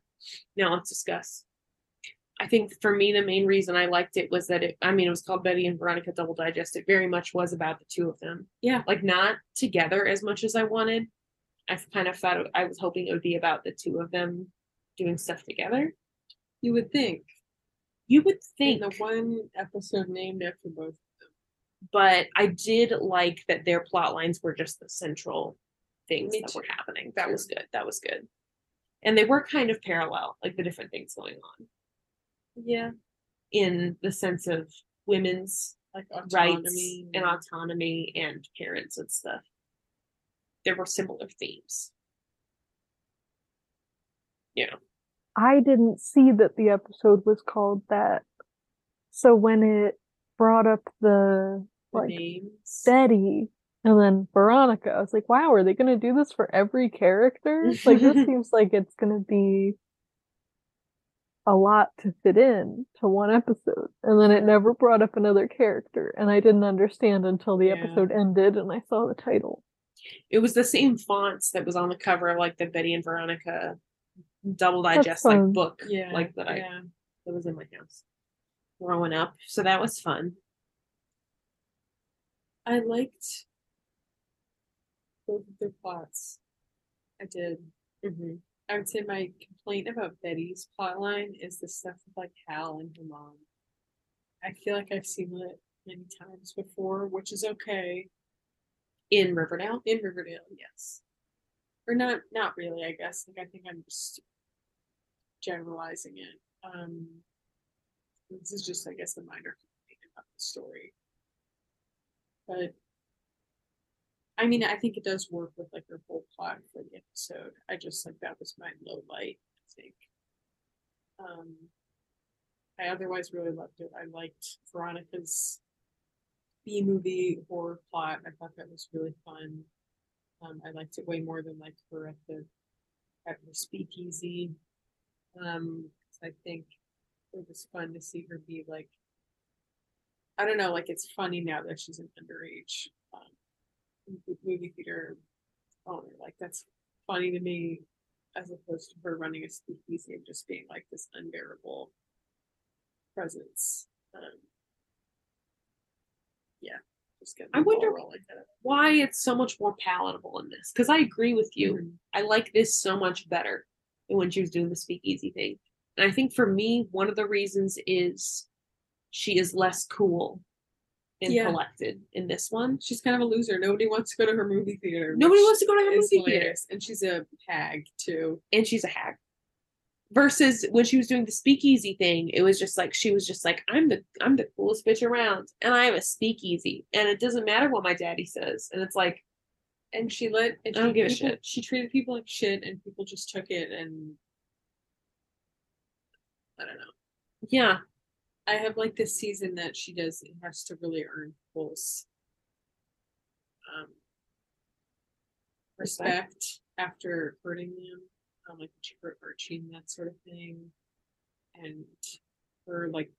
A: Now let's discuss. I think for me, the main reason I liked it was that it, I mean, it was called Betty and Veronica Double Digest. It very much was about the two of them.
B: Yeah.
A: Like, not together as much as I wanted. I kind of thought I was hoping it would be about the two of them doing stuff together.
B: You would think.
A: You would
B: In
A: think,
B: the one episode named after both. Of them.
A: But I did like that their plot lines were just the central things
B: Me
A: that were happening. That was good. That was good. And they were kind of parallel, like the different things going on
B: Yeah.
A: in the sense of women's
B: Like
A: rights and autonomy and parents and stuff. There were similar themes. Yeah.
C: I didn't see that the episode was called that. So when it brought up the
B: the
C: like
B: names.
C: Betty and then Veronica, I was like, wow, are they gonna do this for every character? Like this [LAUGHS] seems like it's gonna be a lot to fit in to one episode. And then it never brought up another character, and I didn't understand until the
B: Yeah.
C: episode ended and I saw the title.
A: It was the same fonts that was on the cover of like the Betty and Veronica double digest like book
B: Yeah.
A: like that I
B: yeah.
A: that was in my house growing up. So that was fun.
B: I liked both of their plots. I did.
A: hmm
B: I would say my complaint about Betty's plotline is the stuff with like Hal and her mom. I feel like I've seen it many times before, which is okay.
A: In Riverdale.
B: In Riverdale, yes. Or not not really, I guess. Like I think I'm just generalizing it. Um this is just I guess a minor complaint about the story. But I mean I think it does work with like her whole plot for the episode. I just like that was my low light, I think. Um I otherwise really loved it. I liked Veronica's B movie horror plot. I thought that was really fun. Um, I liked it way more than like her at the at the speakeasy. Um, I think it was fun to see her be like I don't know, like it's funny now that she's an underage um, movie theater owner. Like that's funny to me as opposed to her running a speakeasy and just being like this unbearable presence. Um, yeah, just getting
A: I wonder-
B: rolling.
A: Why it's so much more palatable in this? Because I agree with you.
B: Mhm.
A: I like this so much better than when she was doing the speakeasy thing. And I think for me, one of the reasons is she is less cool and
B: Yeah.
A: collected in this one.
B: She's kind of a loser. Nobody wants to go to her movie theater.
A: Nobody wants to go to her movie theater.
B: And she's a hag too.
A: and she's a hag. Versus when she was doing the speakeasy thing, it was just like she was just like, I'm the I'm the coolest bitch around, and I have a speakeasy, and it doesn't matter what my daddy says, and it's like,
B: And she let and
A: I don't
B: she,
A: give a shit.
B: She treated people like shit and people just took it and I don't know.
A: yeah,
B: I have like this season that she does it has to really earn people's um
A: Respect.
B: respect after hurting them. Um like when she hurt Archie and that sort of thing. And her like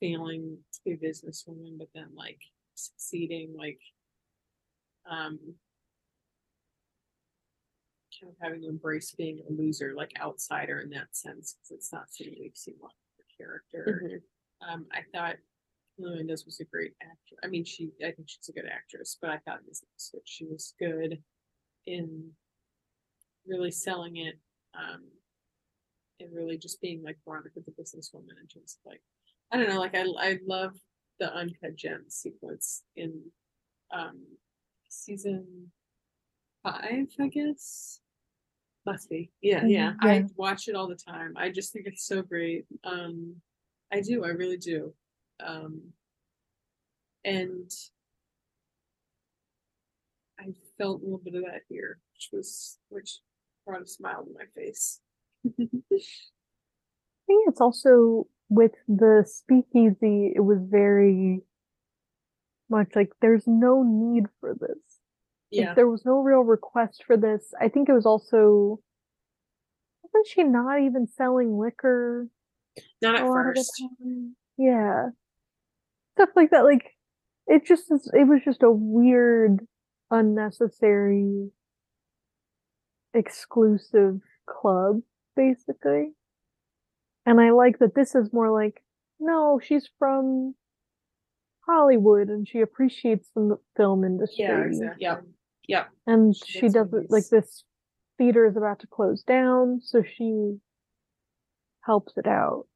B: failing to be a businesswoman but then like succeeding like um kind of having to embrace being a loser, like outsider in that sense, because it's not something we've seen a lot of her character.
A: Mhm.
B: Um, I thought Mendes was a great actor. I mean, she, I think she's a good actress, but I thought in this episode she was good in really selling it, um, and really just being like Veronica the businesswoman in terms of like, I don't know, like I, I love the uncut gem sequence in, um, season five, I guess. Must be. Yeah, yeah.
C: yeah.
B: I watch it all the time. I just think it's so great. Um, I do. I really do. Um, and I felt a little bit of that here, which was which brought a smile to my face.
C: I think it's also with the speakeasy, it was very much like there's no need for this. Like,
B: Yeah,
C: there was no real request for this. I think it was also wasn't she not even selling liquor
A: not at oh,
C: a lot of the
A: first.
C: Yeah. Stuff like that. Like it just is, it was just a weird, unnecessary exclusive club, basically. And I like that this is more like, no, she's from Hollywood and she appreciates the film industry.
B: Yeah, exactly.
A: Yep. Yep.
C: And
B: She
C: she doesn't like this theater is about to close down, so she helps it out.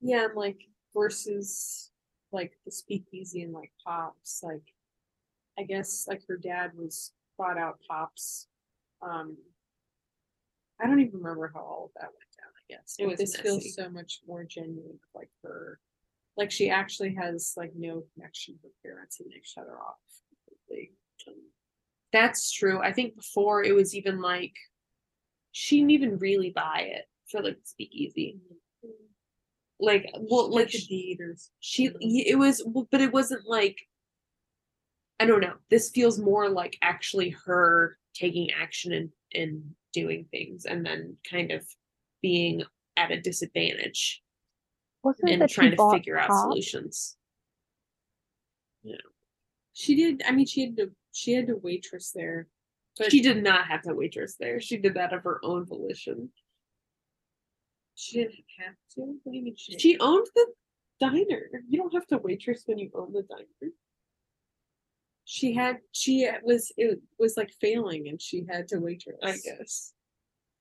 B: Yeah, and like versus like the speakeasy and like pops, like I guess like her dad was bought out pops. Um I don't even remember how all of that went down, I guess.
A: It
B: but
A: was
B: this
A: messy.
B: feels so much more genuine like her like she actually has like no connection with her parents and they've shut her off completely.
A: That's true. I think before it was even like she didn't even really buy it for like speakeasy. Like well,
B: she
A: like
B: got the
A: sh-
B: deed or
A: she it was but it wasn't like I don't know. This feels more like actually her taking action and and doing things and then kind of being at a disadvantage
C: Wasn't
A: and trying to
C: bought
A: figure out
C: Pop?
A: solutions.
B: Yeah, she did I mean she had to she had to waitress there. But
A: she did not have to waitress there. She did that of her own volition.
B: she didn't have to. What do you mean she
A: She owned the diner. You don't have to waitress when you own the diner.
B: she had she was it was like failing and she had to waitress.
A: I guess.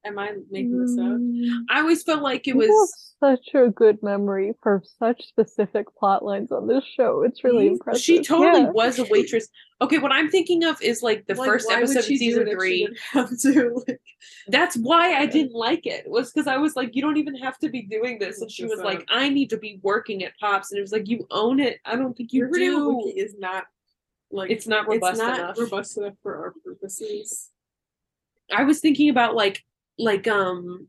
B: Am I making this up?
C: Mm,
A: I always felt like it
C: you
A: was
C: such a good memory for such specific plot lines on this show. It's really
B: Mhm.
C: impressive.
A: she totally
C: Yeah.
A: was a waitress. Okay, what I'm thinking of is like the
B: Like,
A: first episode of season
B: she
A: three.
B: To [LAUGHS] like,
A: That's why I didn't like it. Was because I was like, you don't even have to be doing this. And she was like, I need to be working at Pops. And it was like, you own it. I don't think you do.
B: Is not like
A: It's not robust
B: it's not
A: enough.
B: robust enough for our purposes.
A: I was thinking about like like um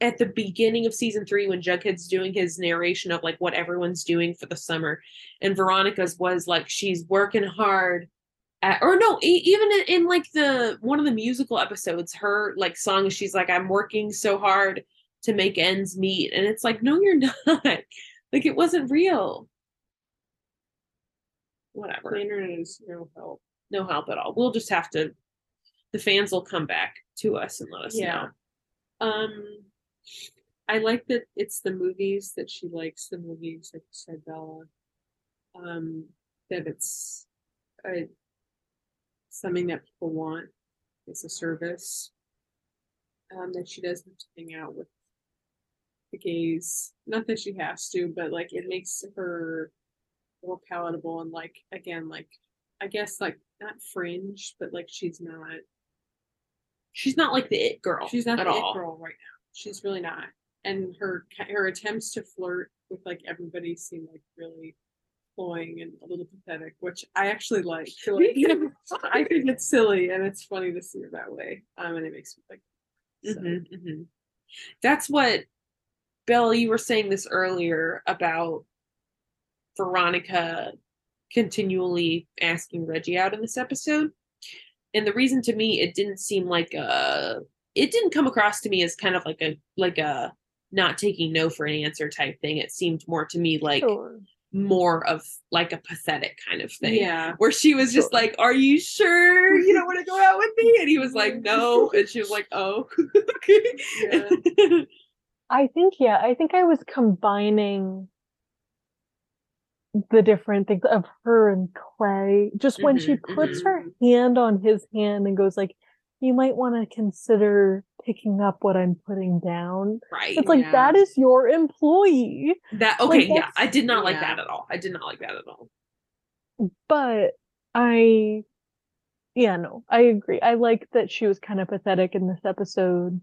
A: at the beginning of season three when Jughead's doing his narration of like what everyone's doing for the summer, and Veronica's was like she's working hard. At, or no, e- even in, in like the one of the musical episodes, her like song she's like I'm working so hard to make ends meet, and it's like no, you're [LAUGHS] not. like it wasn't real. Whatever
B: The internet is no help.
A: no help at all. We'll just have to. The fans will come back to us and let us
B: Yeah.
A: know.
B: Um I like that it's the movies that she likes, the movies like you said, Bella. Um that it's a something that people want. It's a service. Um that she doesn't have to hang out with the gays. Not that she has to, but like it makes her more palatable and like again, like I guess like not fringe, but like she's not
A: She's not like the it girl.
B: She's not the
A: all.
B: it girl right now. She's really not. And her her attempts to flirt with like everybody seem like really cloying and a little pathetic, which I actually like. [LAUGHS] So, like, [LAUGHS] I think it's silly and it's funny to see her that way. Um, and it makes me like. So.
A: Mhm, mhm. That's what, Belle. You were saying this earlier about Veronica continually asking Reggie out in this episode, and the reason to me it didn't seem like a. It didn't come across to me as kind of like a like a not taking no for an answer type thing. It seemed more to me like
C: Sure.
A: more of like a pathetic kind of thing.
B: Yeah.
A: Where she was just
C: Sure.
A: like, Are you sure you don't want to go out with me? And he was like, No. [LAUGHS] And she was like, Oh, okay. [LAUGHS]
C: I think, yeah, I think I was combining the different things of her and Clay. Just when she
A: Mhm,
C: puts her hand on his hand and goes like, you might want to consider picking up what I'm putting down.
A: right.
C: It's like
B: Yeah.
C: that is your employee.
A: that okay,
C: like,
A: yeah. I did not like
B: yeah.
A: that at all. I did not like that at all.
C: But I, yeah, no, I agree. I like that she was kind of pathetic in this episode.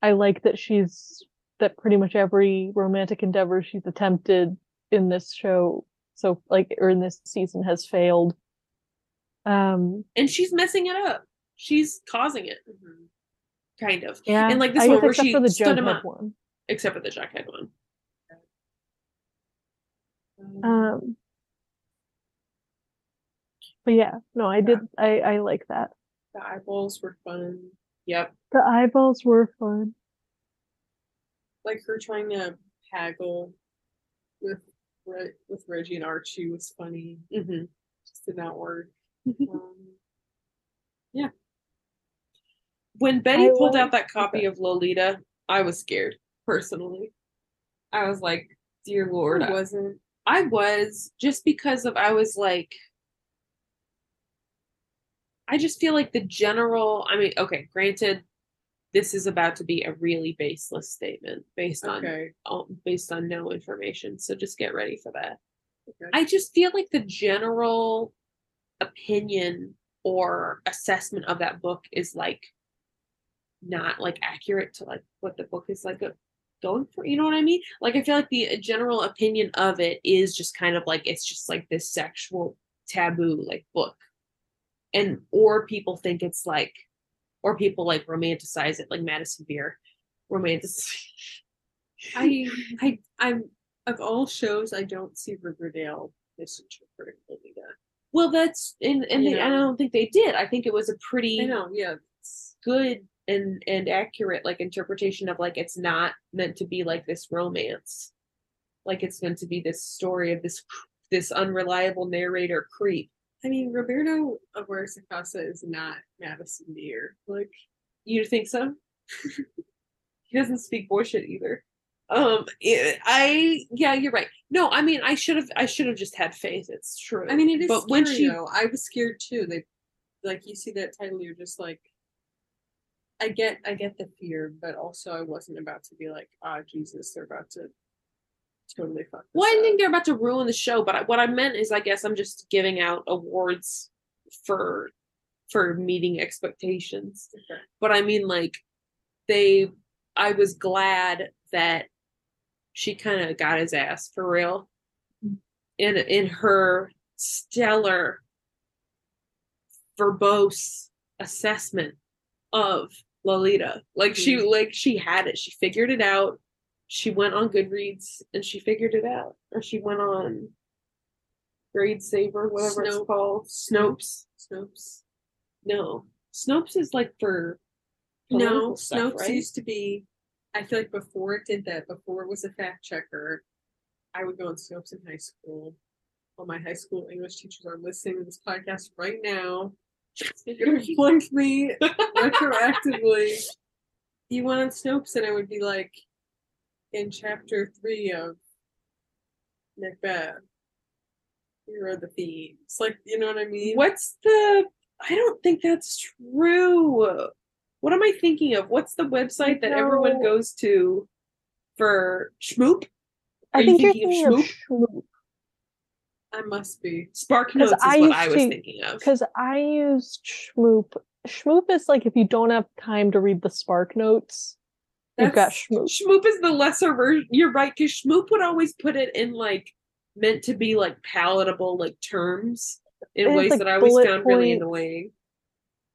C: I like that she's, that pretty much every romantic endeavor she's attempted in this show, so like, or in this season has failed. Um,
A: And she's messing it up. She's causing it,
B: Mhm.
A: kind of.
C: yeah.
A: And like this
C: I
A: one where
C: except
A: she
C: for the
A: stood him up,
C: one.
A: except for the Jughead one.
B: Um,
C: Um, but yeah, no, I did, I, I like that.
B: the eyeballs were fun.
A: Yep.
C: The eyeballs were fun.
B: Like her trying to haggle with Re- with Reggie and Archie was funny.
A: hmm
B: Just did not work. Um,
A: When Betty
C: I
A: pulled out that copy of Lolita, I was scared personally. I was like, "Dear Lord,"
B: I wasn't.
A: I was just because of I was like I just feel like the general I mean, okay, granted this is about to be a really baseless statement based on
B: Okay.
A: oh, based on no information, so just get ready for that.
B: okay.
A: I just feel like the general opinion or assessment of that book is like not like accurate to like what the book is like a, going for. You know what I mean? Like I feel like the uh, general opinion of it is just kind of like it's just like this sexual taboo like book. And or people think it's like or people like romanticize it like Madison Beer romanticize [LAUGHS]
B: I I I'm of all shows I don't see Riverdale misinterpreting Lolita.
A: Well, that's and and they, I don't think they did. I think it was a pretty
B: I know, yeah.
A: good and and accurate like interpretation of like it's not meant to be like this romance. Like it's meant to be this story of this this unreliable narrator creep.
B: I mean, Roberto Aguirre-Sacasa is not Madison Beer. Like,
A: You think so? [LAUGHS] he doesn't speak bullshit either. Um, I yeah, you're right. No, I mean I should have I should have just had faith. It's true.
B: I mean, it is
A: But
B: scary,
A: when she-
B: though. I was scared too. They, like, you see that title, you're just like, I get, I get the fear, but also I wasn't about to be like, ah, Jesus, they're about to totally fuck. This
A: Well, I
B: up."
A: think they're about to ruin the show, but I, what I meant is, I guess I'm just giving out awards for for meeting expectations.
B: Okay.
A: But I mean, like, they, I was glad that she kind of got his ass for real, in in her stellar, verbose assessment of Lolita. Like she,
B: Mhm.
A: like she had it. She figured it out she went on Goodreads and she figured it out, or she went on Grade Saver, whatever it's called. Snopes.
B: Snopes.
A: No, Snopes is like for
B: No,
A: stuff,
B: Snopes
A: right?
B: used to be. I feel like before it did that, before it was a fact checker, I would go on Snopes in high school. All my high school English teachers are listening to this podcast right now. They're gonna [LAUGHS] me retroactively. You went on Snopes, and I would be like, in chapter three of Macbeth. Here are the themes. Like, you know what I mean?
A: What's the? I don't think that's true. What am I thinking of? What's the website that everyone goes to for Shmoop?
C: I
A: Are you
C: think you're
A: thinking
C: thinking
A: of
C: of Shmoop
B: I must be.
A: Spark
C: 'Cause
A: Notes is
C: I
A: what
C: used
A: I was
C: to-
A: thinking of.
C: because I use Shmoop. Shmoop is like if you don't have time to read the Spark Notes, you've got
A: That's-
C: Shmoop.
A: Shmoop is the lesser version. You're right, because Shmoop would always put it in like meant to be like palatable like terms in
C: It's
A: ways
C: like
A: that I always
C: bullet
A: found really annoying.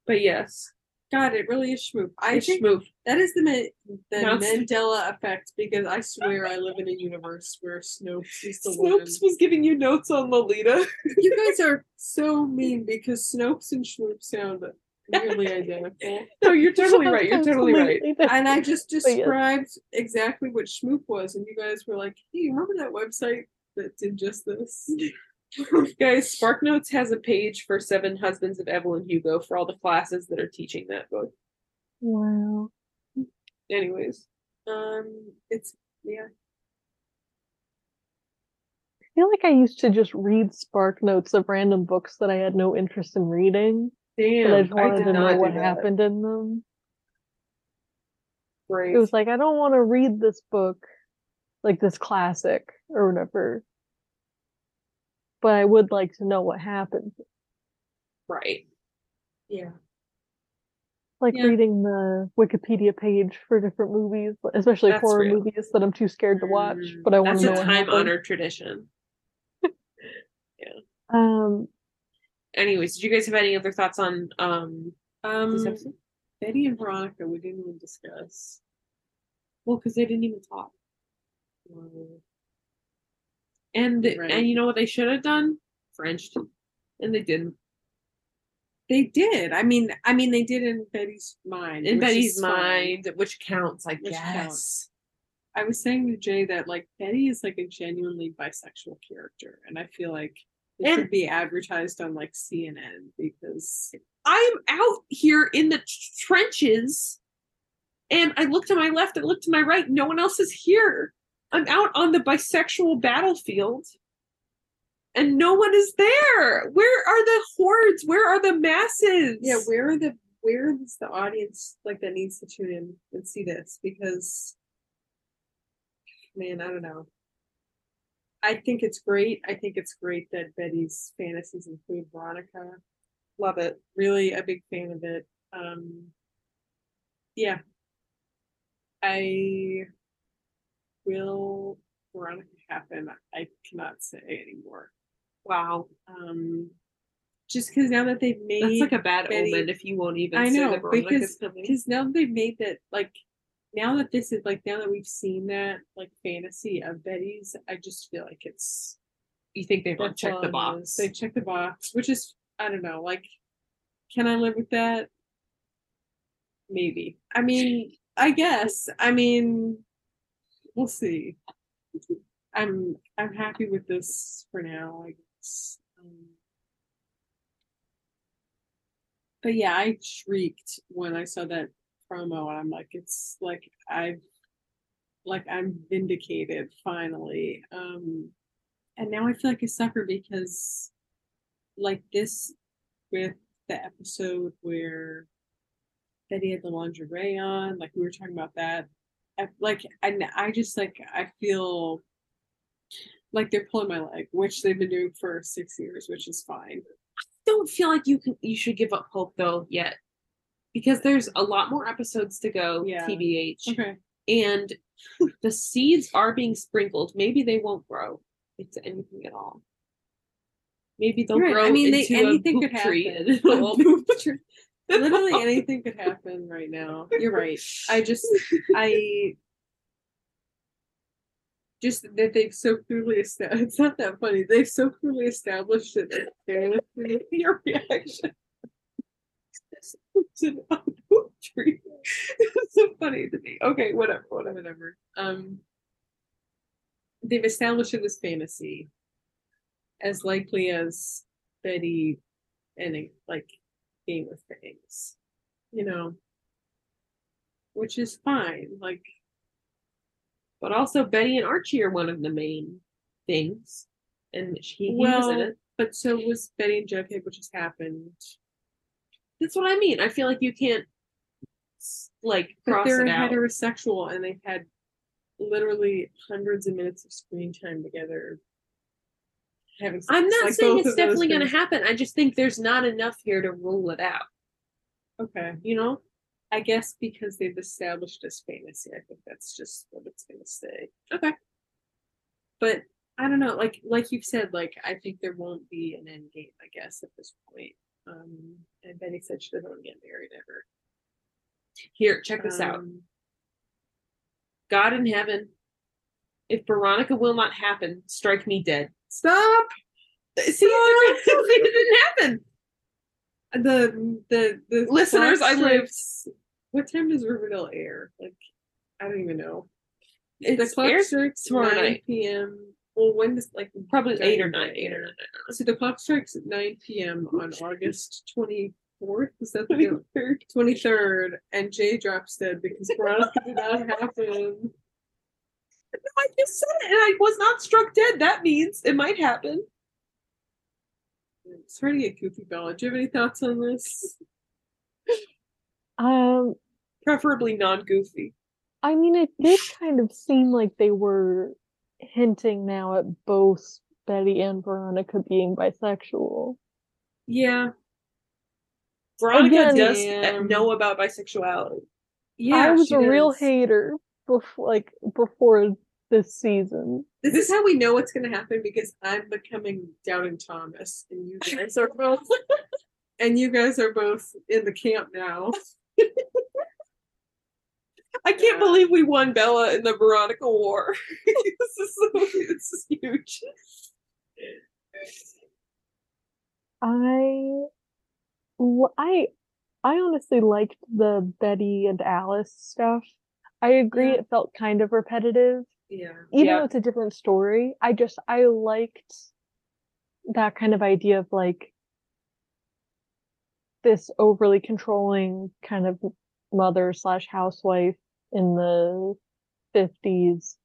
A: But yes,
B: God, it really is Shmoop. I
A: it's
B: think
A: Shmoop.
B: that is the Ma- the
A: Now
B: Mandela effect because I swear I live in a universe where Snopes is the one.
A: Snopes was giving you notes on Lolita.
B: You guys [LAUGHS] are so mean because Snopes and Shmoop sound nearly identical. [LAUGHS]
A: no, you're totally right. You're totally right.
B: And I just described exactly what Shmoop was, and you guys were like, "Hey, remember that website that did just this?" [LAUGHS]
A: Guys, Spark Notes has a page for Seven Husbands of Evelyn Hugo for all the classes that are teaching that book.
C: Wow.
A: Anyways,
B: Um, it's yeah.
C: I feel like I used to just read Spark Notes of random books that I had no interest in reading,
A: damn,
C: but I just
A: I
C: wanted
A: did
C: to
A: not
C: know what happened in them.
A: Brave.
C: It was like I don't want to read this book, like this classic or whatever, but I would like to know what happened.
A: right.
B: Yeah.
C: Like
B: Yeah.
C: reading the Wikipedia page for different movies, especially
A: That's
C: horror
A: real.
C: movies that I'm too scared to watch,
B: Mm,
C: but I want
A: That's
C: to
A: a
C: know what
A: time honored tradition. [LAUGHS] yeah.
C: Um,
A: Anyways, did you guys have any other thoughts on um this
B: Um,
A: episode?
B: Betty and Veronica, we didn't even discuss.
A: Well, because they didn't even talk.
B: Um,
A: And
B: Right.
A: and you know what they should have done? Frenched. And they didn't.
B: They did. I mean, I mean, they did in Betty's mind.
A: In Betty's mind, which counts, I
B: Which
A: guess.
B: counts. I was saying to Jay that like Betty is like a genuinely bisexual character, and I feel like it
A: And-
B: should be advertised on like CNN because
A: I am out here in the trenches and I look to my left, I look to my right, no one else is here. I'm out on the bisexual battlefield and no one is there. Where are the hordes? Where are the masses?
B: Yeah, where are the where is the audience like that needs to tune in and see this? Because man, I don't know. I think it's great. I think it's great that Betty's fantasies include Veronica. Love it. Really a big fan of it. Um yeah. I will Veronica happen. I cannot say anymore.
A: Wow.
B: Um just because now that they've made
A: That's like a bad
B: Betty-
A: omen if you won't even
B: I
A: say
B: know because because now that they've made that like now that this is like now that we've seen that like fantasy of Betty's, I just feel like it's
A: you think they've checked the box.
B: They checked the box, which is I don't know, like can I live with that? Maybe. I mean, I guess. I mean, we'll see. I'm I'm happy with this for now, I guess. Um, but yeah, I shrieked when I saw that promo, and I'm like, it's like I've like I'm vindicated finally. Um and now I feel like a sucker because like this with the episode where Betty had the lingerie on, like we were talking about that. I like and I just like I feel like they're pulling my leg, which they've been doing for six years, which is fine.
A: I don't feel like you can you should give up hope though yet. Because there's a lot more episodes to go,
B: Yeah.
A: TBH.
B: Okay.
A: And [LAUGHS] the seeds are being sprinkled. Maybe they won't grow into anything at all. Maybe they'll
B: right.
A: grow
B: I mean, they-
A: into
B: anything [LAUGHS]
A: a
B: could
A: tree
B: happen.
A: and it'll all boop tree.
B: Literally anything could happen right now. You're right. I just I just that they've so clearly established it's not that funny. They've so clearly established it
A: your [LAUGHS] reaction to [LAUGHS] an boop [LAUGHS] tree. It's so funny to me. Okay, whatever, whatever.
B: whatever. Um they've established this fantasy as likely as Betty and like Game of things. You know. Which is fine. Like
A: But also Betty and Archie are one of the main things. And she, he was in it.
B: but so was Betty and Jughead, which has happened.
A: That's what I mean. I feel like you can't like
B: But
A: cross
B: they're
A: it out.
B: heterosexual and they've had literally hundreds of minutes of screen time together. Having sex.
A: I'm not
B: Like,
A: saying it's definitely going to happen. I just think there's not enough here to rule it out.
B: Okay.
A: You know?
B: I guess because they've established this fantasy, I think that's just what it's gonna say.
A: Okay.
B: But I don't know, like like you've said, like I think there won't be an end game, I guess, at this point. Um and Betty said she doesn't want to get married ever.
A: Here, check this out.
B: Um,
A: God in heaven, if Veronica will not happen, strike me dead.
B: Stop!
A: See, [LAUGHS] it didn't- happen.
B: The the the
A: Listeners, I live.
B: What time does Riverdale air? Like I don't even know.
A: It's
B: the clock
A: airs tomorrow
B: 9
A: night.
B: p.m. Well, when does like
A: probably eight or
B: During
A: nine, eight or nine.
B: So the clock strikes at 9 p.m. on August 24th. Is that the 23rd? And Jay drops dead because Veronica [LAUGHS] did not happen.
A: No, I just said it, and I was not struck dead. That means it might happen.
B: It's Starting to get goofy, Bella. Do you have any thoughts on this?
C: Um,
A: Preferably non-goofy.
C: I mean, it did kind of seem like they were hinting now at both Betty and Veronica being bisexual.
B: Yeah.
A: Veronica
C: Again-
A: does
B: Yeah.
A: know about bisexuality.
B: Yeah.
C: I was a real hater before, like before this season.
B: This is how we know what's going to happen because I'm becoming doubting Thomas, and you guys are both, [LAUGHS] and you guys are both in the camp now. [LAUGHS]
A: I can't believe we won Bella in the Veronica War. [LAUGHS] this is so, this is huge.
C: I, I, I honestly liked the Betty and Alice stuff. I agree,
B: Yeah.
C: it felt kind of repetitive,
B: Yeah.
C: even
A: Yeah.
C: though it's a different story. I just I liked that kind of idea of like this overly controlling kind of mother slash housewife in the 50s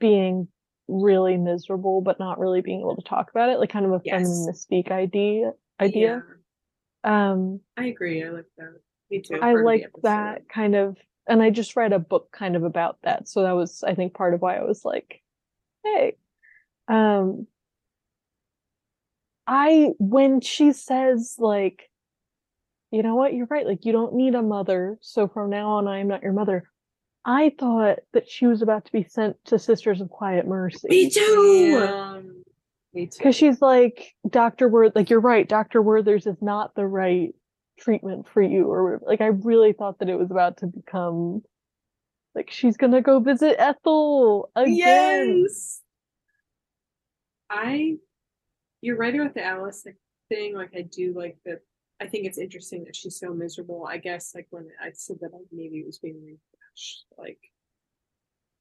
C: being really miserable but not really being able to talk about it like kind of a
A: Yes.
C: feminine mystique idea idea um
B: I agree. I like that. Me too.
C: I
B: part of the
C: like that kind of, and I just read a book kind of about that, so that was I think part of why I was like, hey, um, I when she says like, you know what, you're right, like you don't need a mother, so from now on I am not your mother. I thought that she was about to be sent to Sisters of Quiet Mercy.
A: Me too.
B: Yeah, me too.
C: Because she's like, Dr. Worth, like, you're right, Dr. Werther's is not the right treatment for you. Or, like, I really thought that it was about to become, like, she's gonna go visit Ethel again.
A: Yes.
B: I, you're right about the Alice thing. Like, I do like that. I think it's interesting that she's so miserable. I guess, like, when I said that, maybe it was being refreshed. Like,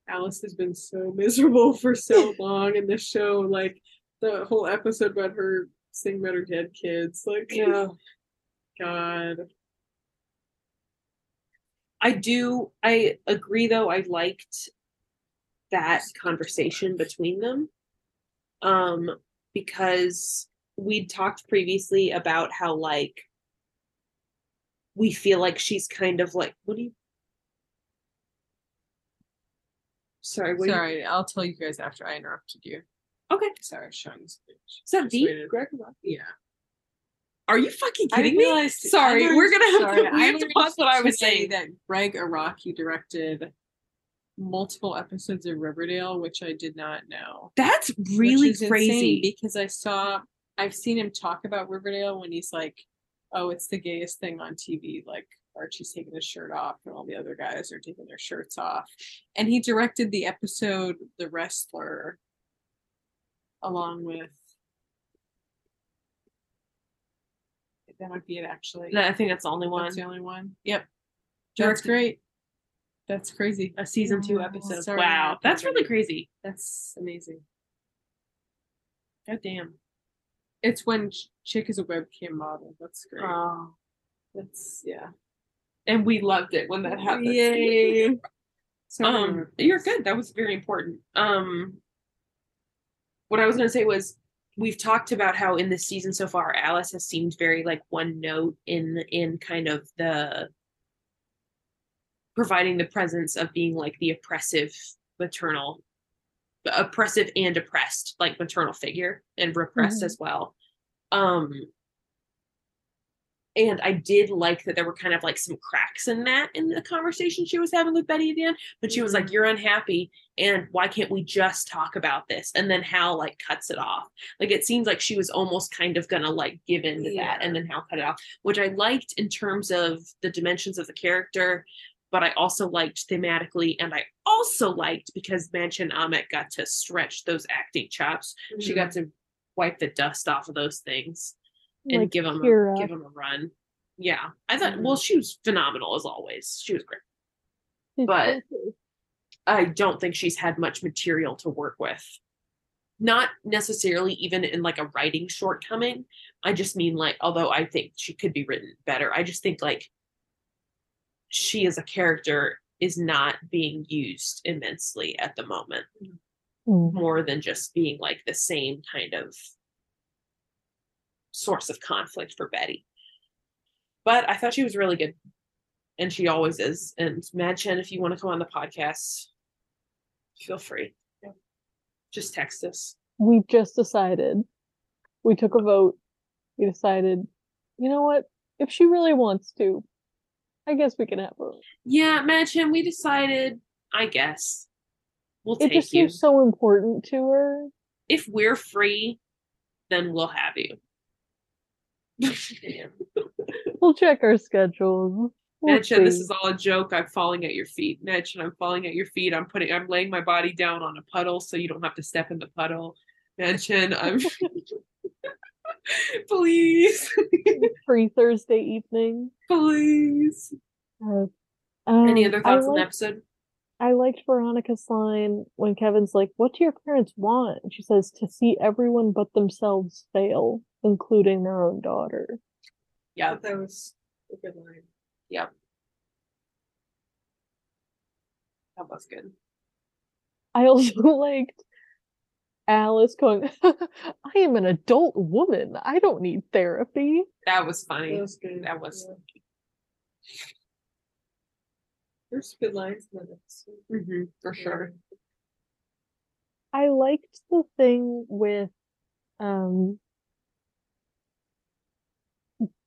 B: Alice has been so [LAUGHS] miserable for so long in this show. Like, the whole episode about her singing about her dead kids. Like,
A: Yeah. [LAUGHS]
B: God.
A: I do. I agree, though. I liked that conversation between them, um, because we'd talked previously about how like we feel like she's kind of like what do you? Sorry, what do you-
B: Sorry, I'll tell you guys after I interrupted you.
A: Okay,
B: Sorry, Sean. Is
A: is that deep? Greg?
B: Yeah.
A: Are you fucking kidding me? Sorry, we're gonna have
B: sorry,
A: to, we have to pause what I was saying.
B: That Gregg Araki directed multiple episodes of Riverdale, which I did not know.
A: That's really crazy.
B: because I saw, I've seen him talk about Riverdale when he's like, "Oh, it's the gayest thing on TV." Like Archie's taking his shirt off, and all the other guys are taking their shirts off. And he directed the episode "The Wrestler," along with. That might be it, actually.
A: No, I think that's the only one.
B: That's the only one. Yep. That's great. That's crazy.
A: A season two episode.
B: sorry,
A: wow, that's really crazy.
B: That's amazing.
A: God damn.
B: It's when Ch- Chick is a webcam model. That's great.
A: Oh.
B: That's yeah.
A: And we loved it when that happened.
B: Yay. Sorry, [LAUGHS]
A: Um, you're good. That was very important. Um, what I was gonna say was we've talked about how in this season so far, Alice has seemed very like one note in in kind of the providing the presence of being like the oppressive maternal oppressive and oppressed like maternal figure and repressed
C: Mhm.
A: as well. Um and i did like that there were kind of like some cracks in that in the conversation she was having with betty at the end but she was like
B: Mhm.
A: you're unhappy and why can't we just talk about this? And then hal like cuts it off. Like it seems like she was almost kind of gonna like give in to that and then hal cut it off which i liked in terms of the dimensions of the character but I also liked thematically, and I also liked because Madchen Amick got to stretch those acting chops. She got to wipe the dust off of those things and
C: Like
A: give them
C: Kira.
A: a, give them a run. Yeah, I thought.
B: Mhm.
A: Well, she was phenomenal as always. She was great. But- I don't think she's had much material to work with. Not necessarily even in like a writing shortcoming. I just mean like, although I think she could be written better, I just think like she as a character is not being used immensely at the moment,
C: Mm.
A: more than just being like the same kind of source of conflict for Betty. But I thought she was really good. And she always is. And Madchen, if you want to come on the podcast, feel free. Just text us.
C: we just decided we took a vote we decided you know what if she really wants to i guess we can have her
A: Yeah, Madchen, we decided, I guess. We'll
C: it
A: take
C: just
A: you.
C: seems so important to her
A: if we're free, then we'll have you. [LAUGHS]
C: we'll check our schedules We'll
A: Madchen, this is all a joke. I'm falling at your feet. Madchen, I'm falling at your feet. I'm putting I'm laying my body down on a puddle so you don't have to step in the puddle. Madchen, I'm [LAUGHS] [LAUGHS] please. [LAUGHS]
C: free thursday evening
A: please.
C: Uh,
A: Any
C: um,
A: other
C: I
A: thoughts on the episode?
C: I liked Veronica's line when Kevin's like, What do your parents want? And she says, To see everyone but themselves fail, including their own daughter.
A: Yeah.
B: that was a good line.
A: Yep. That was good.
C: I also [LAUGHS] liked Alice going, [LAUGHS] I am an adult woman. I don't need therapy.
A: That was funny.
B: That was good.
A: That was-
B: yeah. There's good lines in that episode.
A: hmm for sure.
C: I liked the thing with um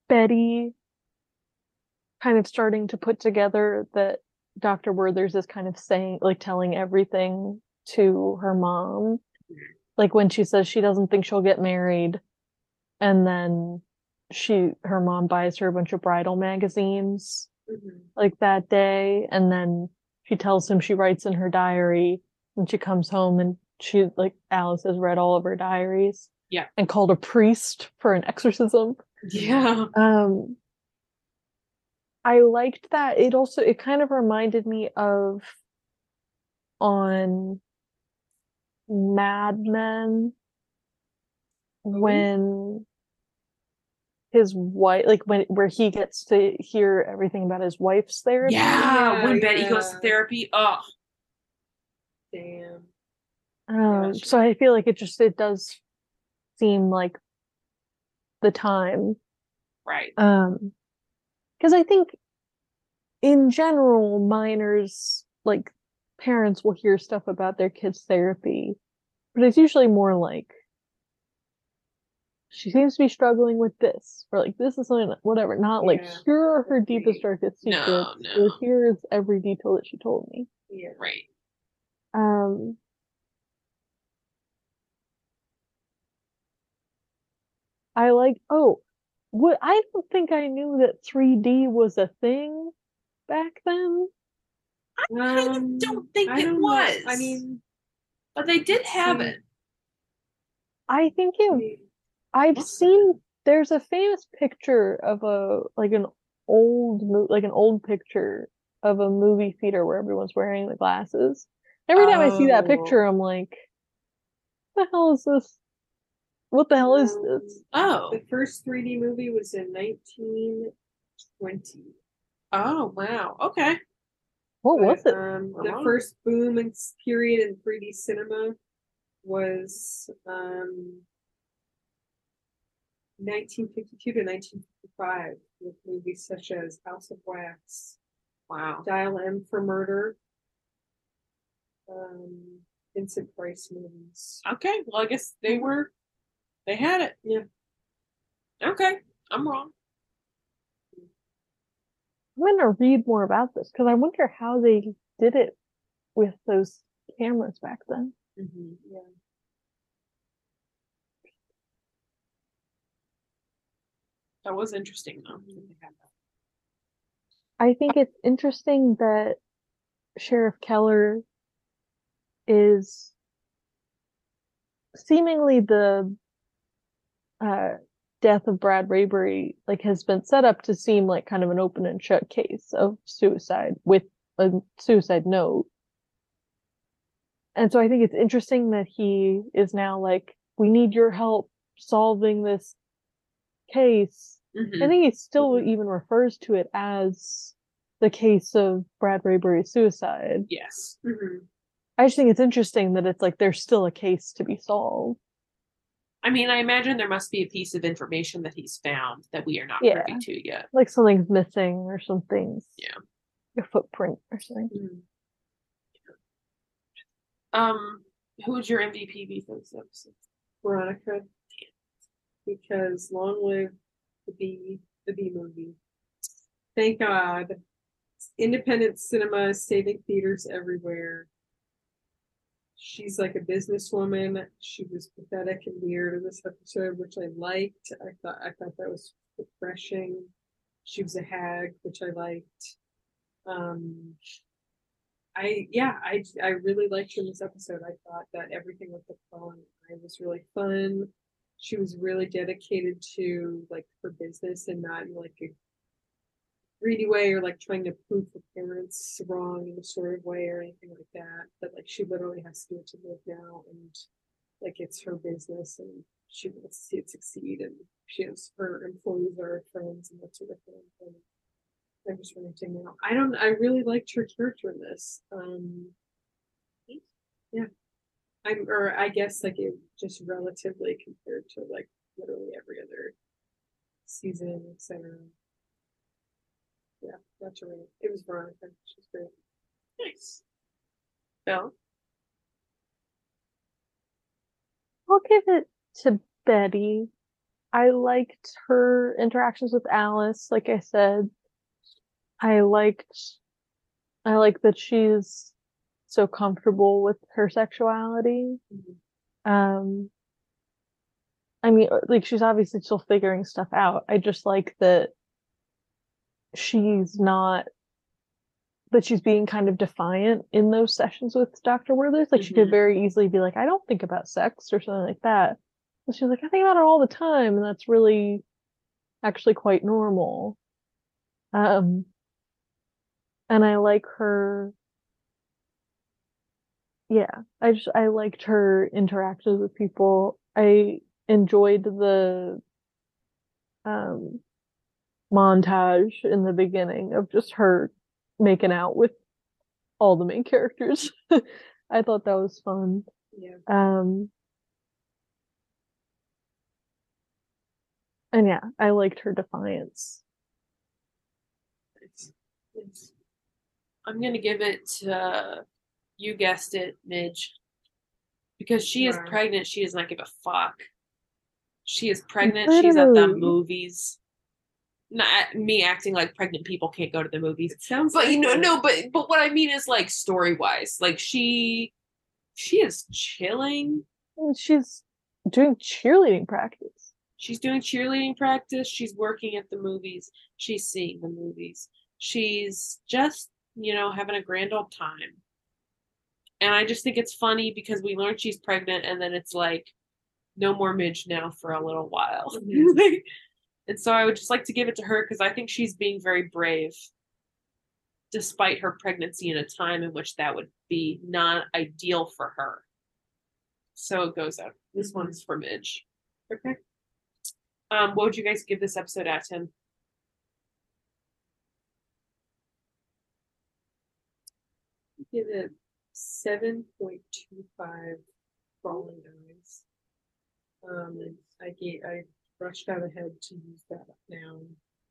C: Betty kind of starting to put together that Dr. Werther's is kind of saying like telling everything to her mom. Like when she says she doesn't think she'll get married and then she her mom buys her a bunch of bridal magazines
B: Mhm.
C: like that day and then she tells him she writes in her diary when she comes home and she like Alice has read all of her diaries.
A: Yeah.
C: And called a priest for an exorcism.
A: Yeah.
C: Um I liked that. It also it kind of reminded me of on Mad Men when his wife like when where he gets to hear everything about his wife's therapy.
A: Yeah. When
B: Yeah,
A: Betty goes to therapy. Oh,
B: Damn.
C: Um, so I feel like it just it does seem like the time.
A: right.
C: Um, because I think in general, minors like parents will hear stuff about their kids' therapy, but it's usually more like she seems to be struggling with this, or like this is something whatever. Not like
B: Yeah.
C: here are her deepest darkest
A: No,
C: secrets,
A: no.
C: or here is every detail that she told me.
B: Yeah.
A: Right.
C: Um, I like, oh, what I don't think I knew that 3D was a thing back then.
A: I kind of
B: Um,
A: don't think
B: I
A: it
B: don't know.
A: was.
B: I mean,
A: but they did have it.
C: I think it, I've
A: Must
C: seen, there's a famous picture of a, like an old, like an old picture of a movie theater where everyone's wearing the glasses. Every time I see that
A: Oh.
C: picture, I'm like, what the hell is this? What the hell is this?
A: Oh.
B: The first 3D movie was in 1920.
A: Oh wow. Okay.
C: What was it?
B: Um, the
A: Wow.
B: first boom and period in 3D cinema was um, 1952 to 1955 with movies such as House of Wax,
A: Wow.
B: Dial M for Murder, um, Vincent Price movies.
A: Okay. Well, I guess they were. They had it.
B: Yeah.
A: Okay. I'm wrong.
C: I'm gonna read more about this because I wonder how they did it with those cameras back then.
A: Mm-hmm.
B: Yeah.
A: That was interesting though. that they had that.
C: I think it's interesting that Sheriff Keller is seemingly the uh, death of Brad Rayberry like has been set up to seem like kind of an open and shut case of suicide with a suicide note. And so I think it's interesting that he is now like, we need your help solving this case.
A: Mhm.
C: I think he still
B: Mhm.
C: even refers to it as the case of Brad Rayberry's suicide.
A: Yes.
B: Mhm.
C: I just think it's interesting that it's like there's still a case to be solved.
A: I mean, I imagine there must be a piece of information that he's found that we are not
C: Yeah.
A: privy to yet.
C: Like something's missing or something's
A: Yeah.
C: a footprint or something.
B: Mhm.
A: Um, who would your MVP be for this episode?
B: Veronica. Because long live the B the B movie. Thank God. Independent cinema is saving theaters everywhere. She's like a businesswoman. She was pathetic and weird in this episode, which I liked. I thought I thought that was refreshing. She was a hag, which I liked. Um I yeah, I I really liked her in this episode. I thought that everything with the phone I was really fun. She was really dedicated to like her business and not in like a greedy way or like trying to prove her parents wrong in a sort of way or anything like that. But like she literally has to do it to live now and like it's her business and she wants to see it succeed and she has her employees are her friends and that sort of thing. And I'm just renting now. I don't I really liked her character in this. Um yeah. I'm or I guess like it just relatively compared to like literally every other season, etc. Yeah, that's right. It was Veronica. She's great.
A: Nice. Bill?
C: I'll give it to Betty. I liked her interactions with Alice, like I said. I liked I like that she's so comfortable with her sexuality.
B: Mhm.
C: Um I mean, like she's obviously still figuring stuff out. I just like that she's not that she's being kind of defiant in those sessions with Dr. Werther's. Like she could
A: Mhm.
C: very easily be like, I don't think about sex or something like that. And she's like, I think about it all the time, and that's really actually quite normal. Um and I like her yeah, I just I liked her interactions with people. I enjoyed the um montage in the beginning of just her making out with all the main characters. [LAUGHS] I thought that was fun.
B: Yeah.
C: Um and yeah, I liked her defiance.
A: Nice. Nice. I'm gonna give it to you guessed it, Midge. Because she is pregnant, she does not give a fuck. She is pregnant, she's at the movies. Not me acting like pregnant people can't go to the movies.
B: It sounds
A: But you know,
B: like
A: no, but but what I mean is like story wise. Like she she is chilling.
C: She's doing cheerleading practice.
A: She's doing cheerleading practice. She's working at the movies. She's seeing the movies. She's just, you know, having a grand old time. And I just think it's funny because we learned she's pregnant and then it's like no more Midge now for a little while. [LAUGHS]
B: Mhm.
A: And so I would just like to give it to her because I think she's being very brave despite her pregnancy in a time in which that would be not ideal for her. So it goes out. This
B: Mhm.
A: one's for Midge. Okay. Um, what would you guys give this episode at 10?
B: give it seven point two five crawling eyes. Um, I gave I rushed out ahead to use that now.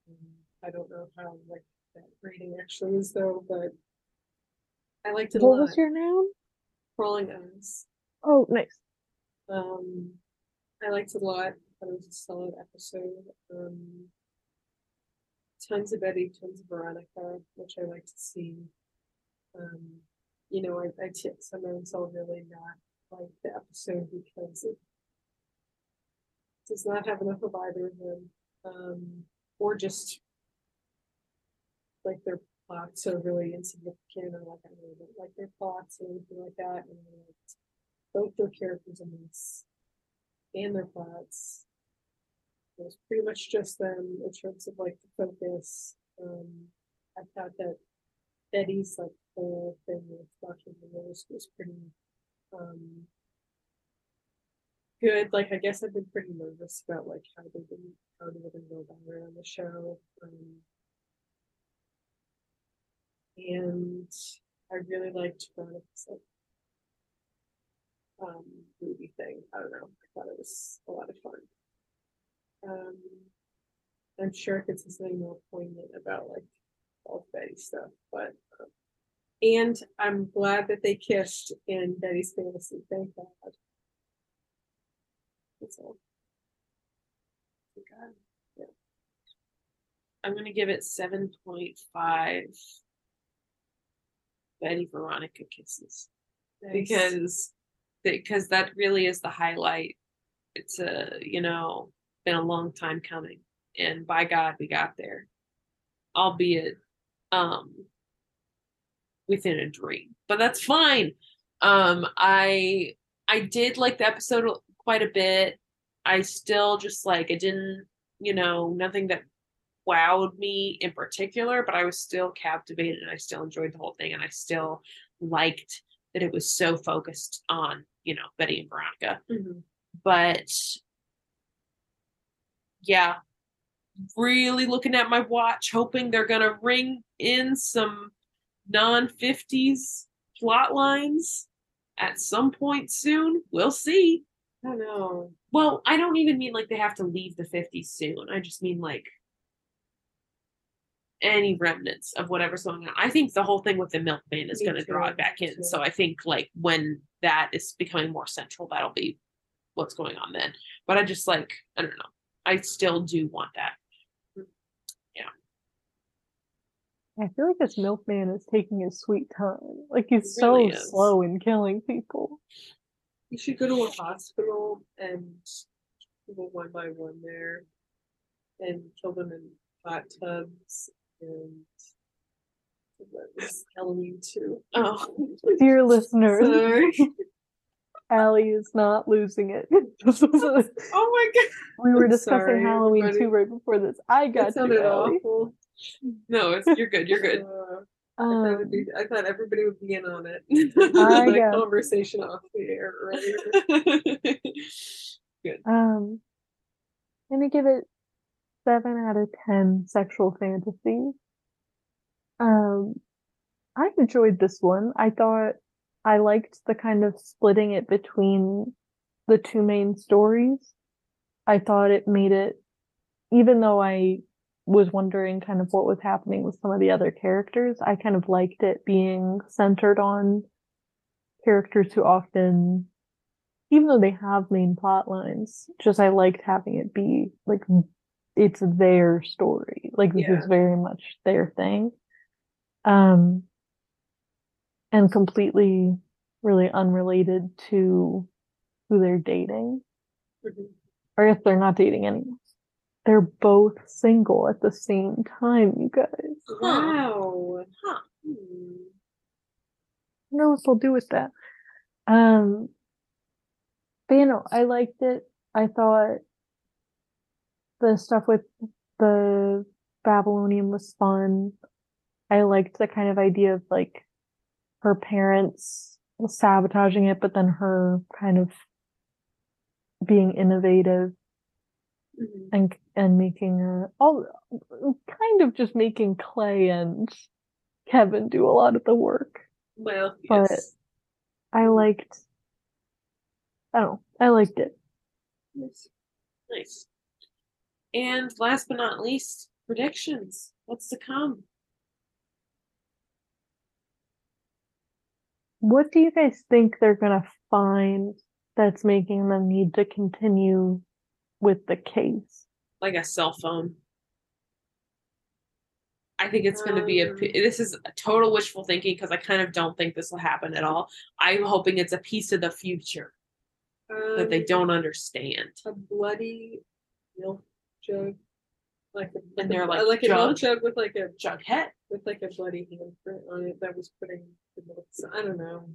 B: Um, I don't know how like that rating actually is though, but I liked it a
C: What
B: lot.
C: was your noun?
B: crawling eyes.
C: Oh, nice.
B: Um, I liked it a lot. I thought it was a solid episode. Um, tons of Betty, tons of Veronica, which I like to see. Um, you know, I, I t- sometimes I'll really not like the episode because it does not have enough of either of them. Um, or just like their plots are really insignificant or like I really don't like their plots or anything like that. And I liked both their characters in this and their plots. It was pretty much just them in terms of like the focus. Um, I thought that Betty's like whole thing with Dr. Rose was pretty um good. Like I guess I've been pretty nervous about like how they been how they were gonna go about on the show. Um and I really liked Veronica's like um movie thing. I don't know. I thought it was a lot of fun. Um I'm sure I could say something more poignant about like all Betty stuff, but um, and I'm glad that they kissed in Betty's fantasy. Thank God. That's all. God.
A: I'm gonna give it 7.5 Betty Veronica kisses.
B: Nice.
A: because because that really is the highlight. It's a you know been a long time coming, and by God we got there, albeit um within a dream, but that's fine. Um, I I did like the episode quite a bit. I still just like it didn't you know nothing that wowed me in particular, but I was still captivated and I still enjoyed the whole thing and I still liked that it was so focused on, you know, Betty and Veronica.
B: Mhm.
A: But yeah, really looking at my watch, hoping they're gonna ring in some non 50s plot lines at some point soon. We'll see.
B: I don't know.
A: Well, I don't even mean like they have to leave the 50s soon. I just mean like any remnants of whatever's going on. I think the whole thing with the milkman is going to draw it back in.
B: too.
A: So I think like when that is becoming more central, that'll be what's going on then. But I just like, I don't know. I still do want that. Mm. Yeah.
C: I feel like this milkman is taking his sweet time. Like he's
A: He really
C: so
A: is.
C: slow in killing people.
B: You should go to a hospital and people one by one there and kill them in hot tubs and Halloween too.
A: Oh, [LAUGHS]
C: Dear listeners,
B: Sorry. [LAUGHS]
C: Allie is not losing it. This was a-
A: oh my god.
C: we were
B: I'm
C: discussing
B: sorry,
C: Halloween
B: everybody.
C: too right before this. I got
B: That sounded
C: you,
B: awful.
A: No, it's you're good. You're good. [LAUGHS]
B: Uh, I, thought
C: Um,
B: be, I thought everybody would be in on it.
C: I [LAUGHS] got-
B: conversation off the air earlier. [LAUGHS]
C: um, I'm gonna give it seven out of ten sexual fantasy. Um, I enjoyed this one. I thought I liked the kind of splitting it between the two main stories. I thought it made it, even though I was wondering kind of what was happening with some of the other characters, I kind of liked it being centered on characters who often, even though they have main plot lines, just I liked having it be like it's their story. Like this
B: Yeah.
C: is very much their thing. Um, and completely really unrelated to who they're dating.
B: Mhm.
C: Or if they're not dating anyone. They're both single at the same time, you guys.
B: Wow.
A: Huh.
B: Hmm.
C: I wonder what they'll do with that. Um, but you know, I liked it. I thought the stuff with the Babylonium was fun. I liked the kind of idea of like her parents sabotaging it, but then her kind of being innovative
B: Mhm.
C: and and making uh, all kind of just making Clay and Kevin do a lot of the work.
A: Well,
C: But-
A: yes.
C: I liked. I don't know. I liked it.
B: Nice.
A: Nice. And last but not least, predictions. What's to come?
C: What do you guys think they're gonna find that's making them need to continue with the case?
A: Like a cell phone. I think it's going to be a.
B: Um.
A: This is a total wishful thinking because I kind of don't think this will happen at all. I'm hoping it's a piece of the future that they
B: Um,
A: don't understand.
B: a bloody milk jug, like a,
A: And they're like,
B: like a milk
A: jug?
B: jug with like a
A: jug head
B: with like a bloody handprint on it that was putting the milk. So, I don't know.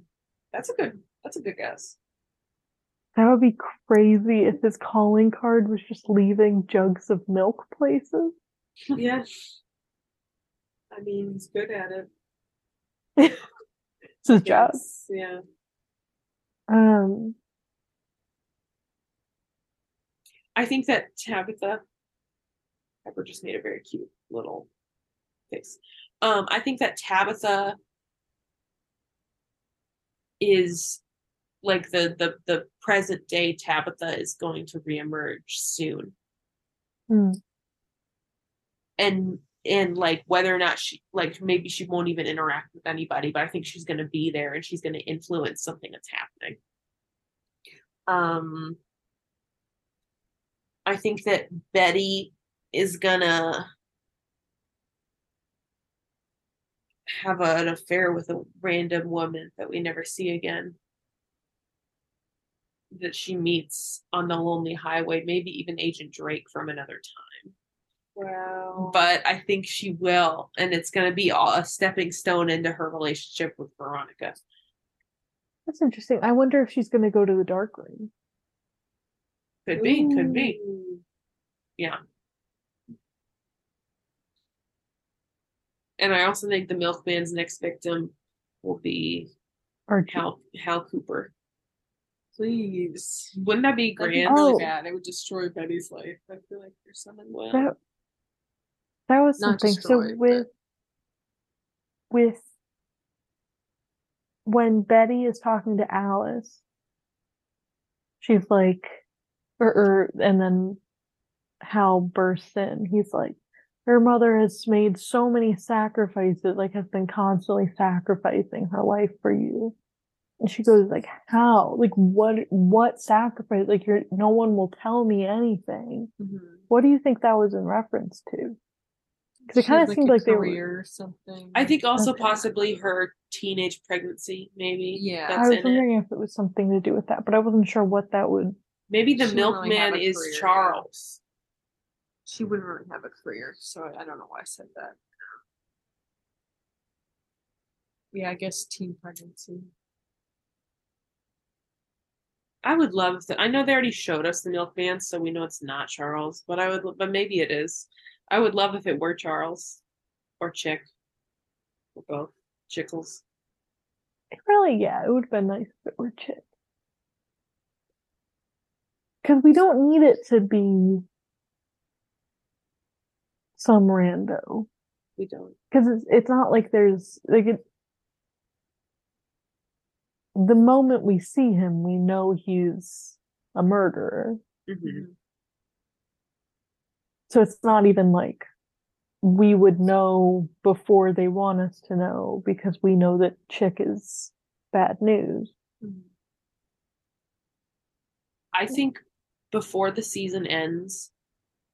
A: That's a good. That's a good guess.
C: That would be crazy if his calling card was just leaving jugs of milk places.
B: Yes. I mean, he's good at it. [LAUGHS]
C: It's his job.
B: Yeah.
C: Um,
A: I think that Tabitha Pepper just made a very cute little face. Um, I think that Tabitha is like the the the present day Tabitha is going to reemerge soon.
C: hmm.
A: And and like whether or not she like maybe she won't even interact with anybody, but I think she's gonna be there and she's gonna influence something that's happening. Um I think that Betty is gonna have a- an affair with a random woman that we never see again. That she meets on the lonely highway, maybe even Agent Drake from another time.
B: Wow.
A: But I think she will, and it's gonna be all a stepping stone into her relationship with Veronica.
C: That's interesting. I wonder if she's gonna go to the dark room.
A: Could be, could be. Yeah. And I also think the milkman's next victim will be
C: Archie.
A: Hal Hal Cooper.
B: Please.
A: Wouldn't that be
B: That'd be
A: grand?
C: Oh.
B: bad. It would destroy Betty's life. I feel like there's something.
A: Well,
C: That that was
B: Not
C: something.
B: destroyed,
C: so
B: but-
C: with with when Betty is talking to Alice, she's like, or, or and then Hal bursts in. He's like, her mother has made so many sacrifices, like has been constantly sacrificing her life for you. And she goes like, how? Like what? What sacrifice? Like you're, no one will tell me anything.
B: Mhm.
C: What do you think that was in reference to? Because it kind of seemed
B: a
C: like they were.
B: or something.
A: I think also
C: Okay.
A: possibly her teenage pregnancy, maybe.
B: Yeah.
C: I
A: That's
C: was
A: in it.
C: wondering if it was something to do with that, but I wasn't sure what that would.
A: Maybe the
B: She didn't really
A: milkman is
B: career, yeah.
A: Charles.
B: she wouldn't really have a career, so I don't know why I said that. Yeah, I guess teen pregnancy.
A: I would love to. I know they already showed us the milkman, so we know it's not Charles. But I would, but maybe it is. I would love if it were Charles or Chick or both Chickles.
C: Really, yeah, it would have been nice if it were Chick. Because we don't need it to be some rando.
A: We don't.
C: Because it's it's not like there's like it. The moment we see him, we know he's a murderer.
A: Mhm.
C: So it's not even like we would know before they want us to know because we know that Chick is bad news.
B: Mhm.
A: I think before the season ends,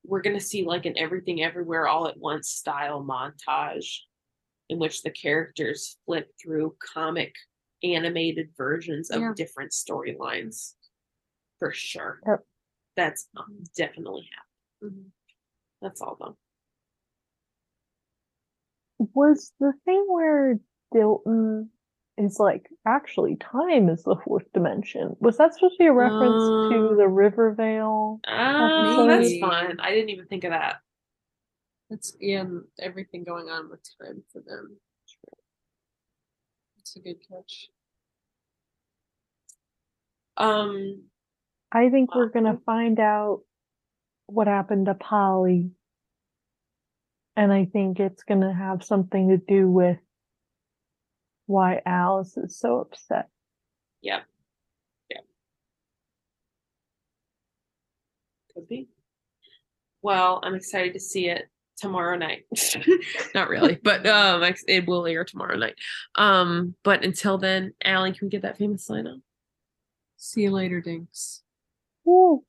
A: we're gonna see like an everything everywhere all at once style montage in which the characters flip through comic animated versions of
B: Yeah.
A: different storylines. For sure.
C: Yep.
A: That's um, definitely happening.
B: Mhm.
A: That's all though.
C: Was the thing where Dilton is like actually time is the fourth dimension? Was that supposed to be a reference to the
A: Um,
C: Rivervale?
A: Oh, that's
B: Maybe.
A: fun. I didn't even think of that.
B: That's yeah, and everything going on with time for them. It's a good catch.
A: Um,
C: I think we're gonna find out what happened to Polly. And I think it's gonna have something to do with why Alice is so upset.
A: Yep. Yep. Could be. Well, I'm excited to see it tomorrow night. [LAUGHS] Not really, but um, it will air tomorrow night. Um, but until then, Allie, can we get that famous line out?
B: See you later, Dinks.
C: Woo.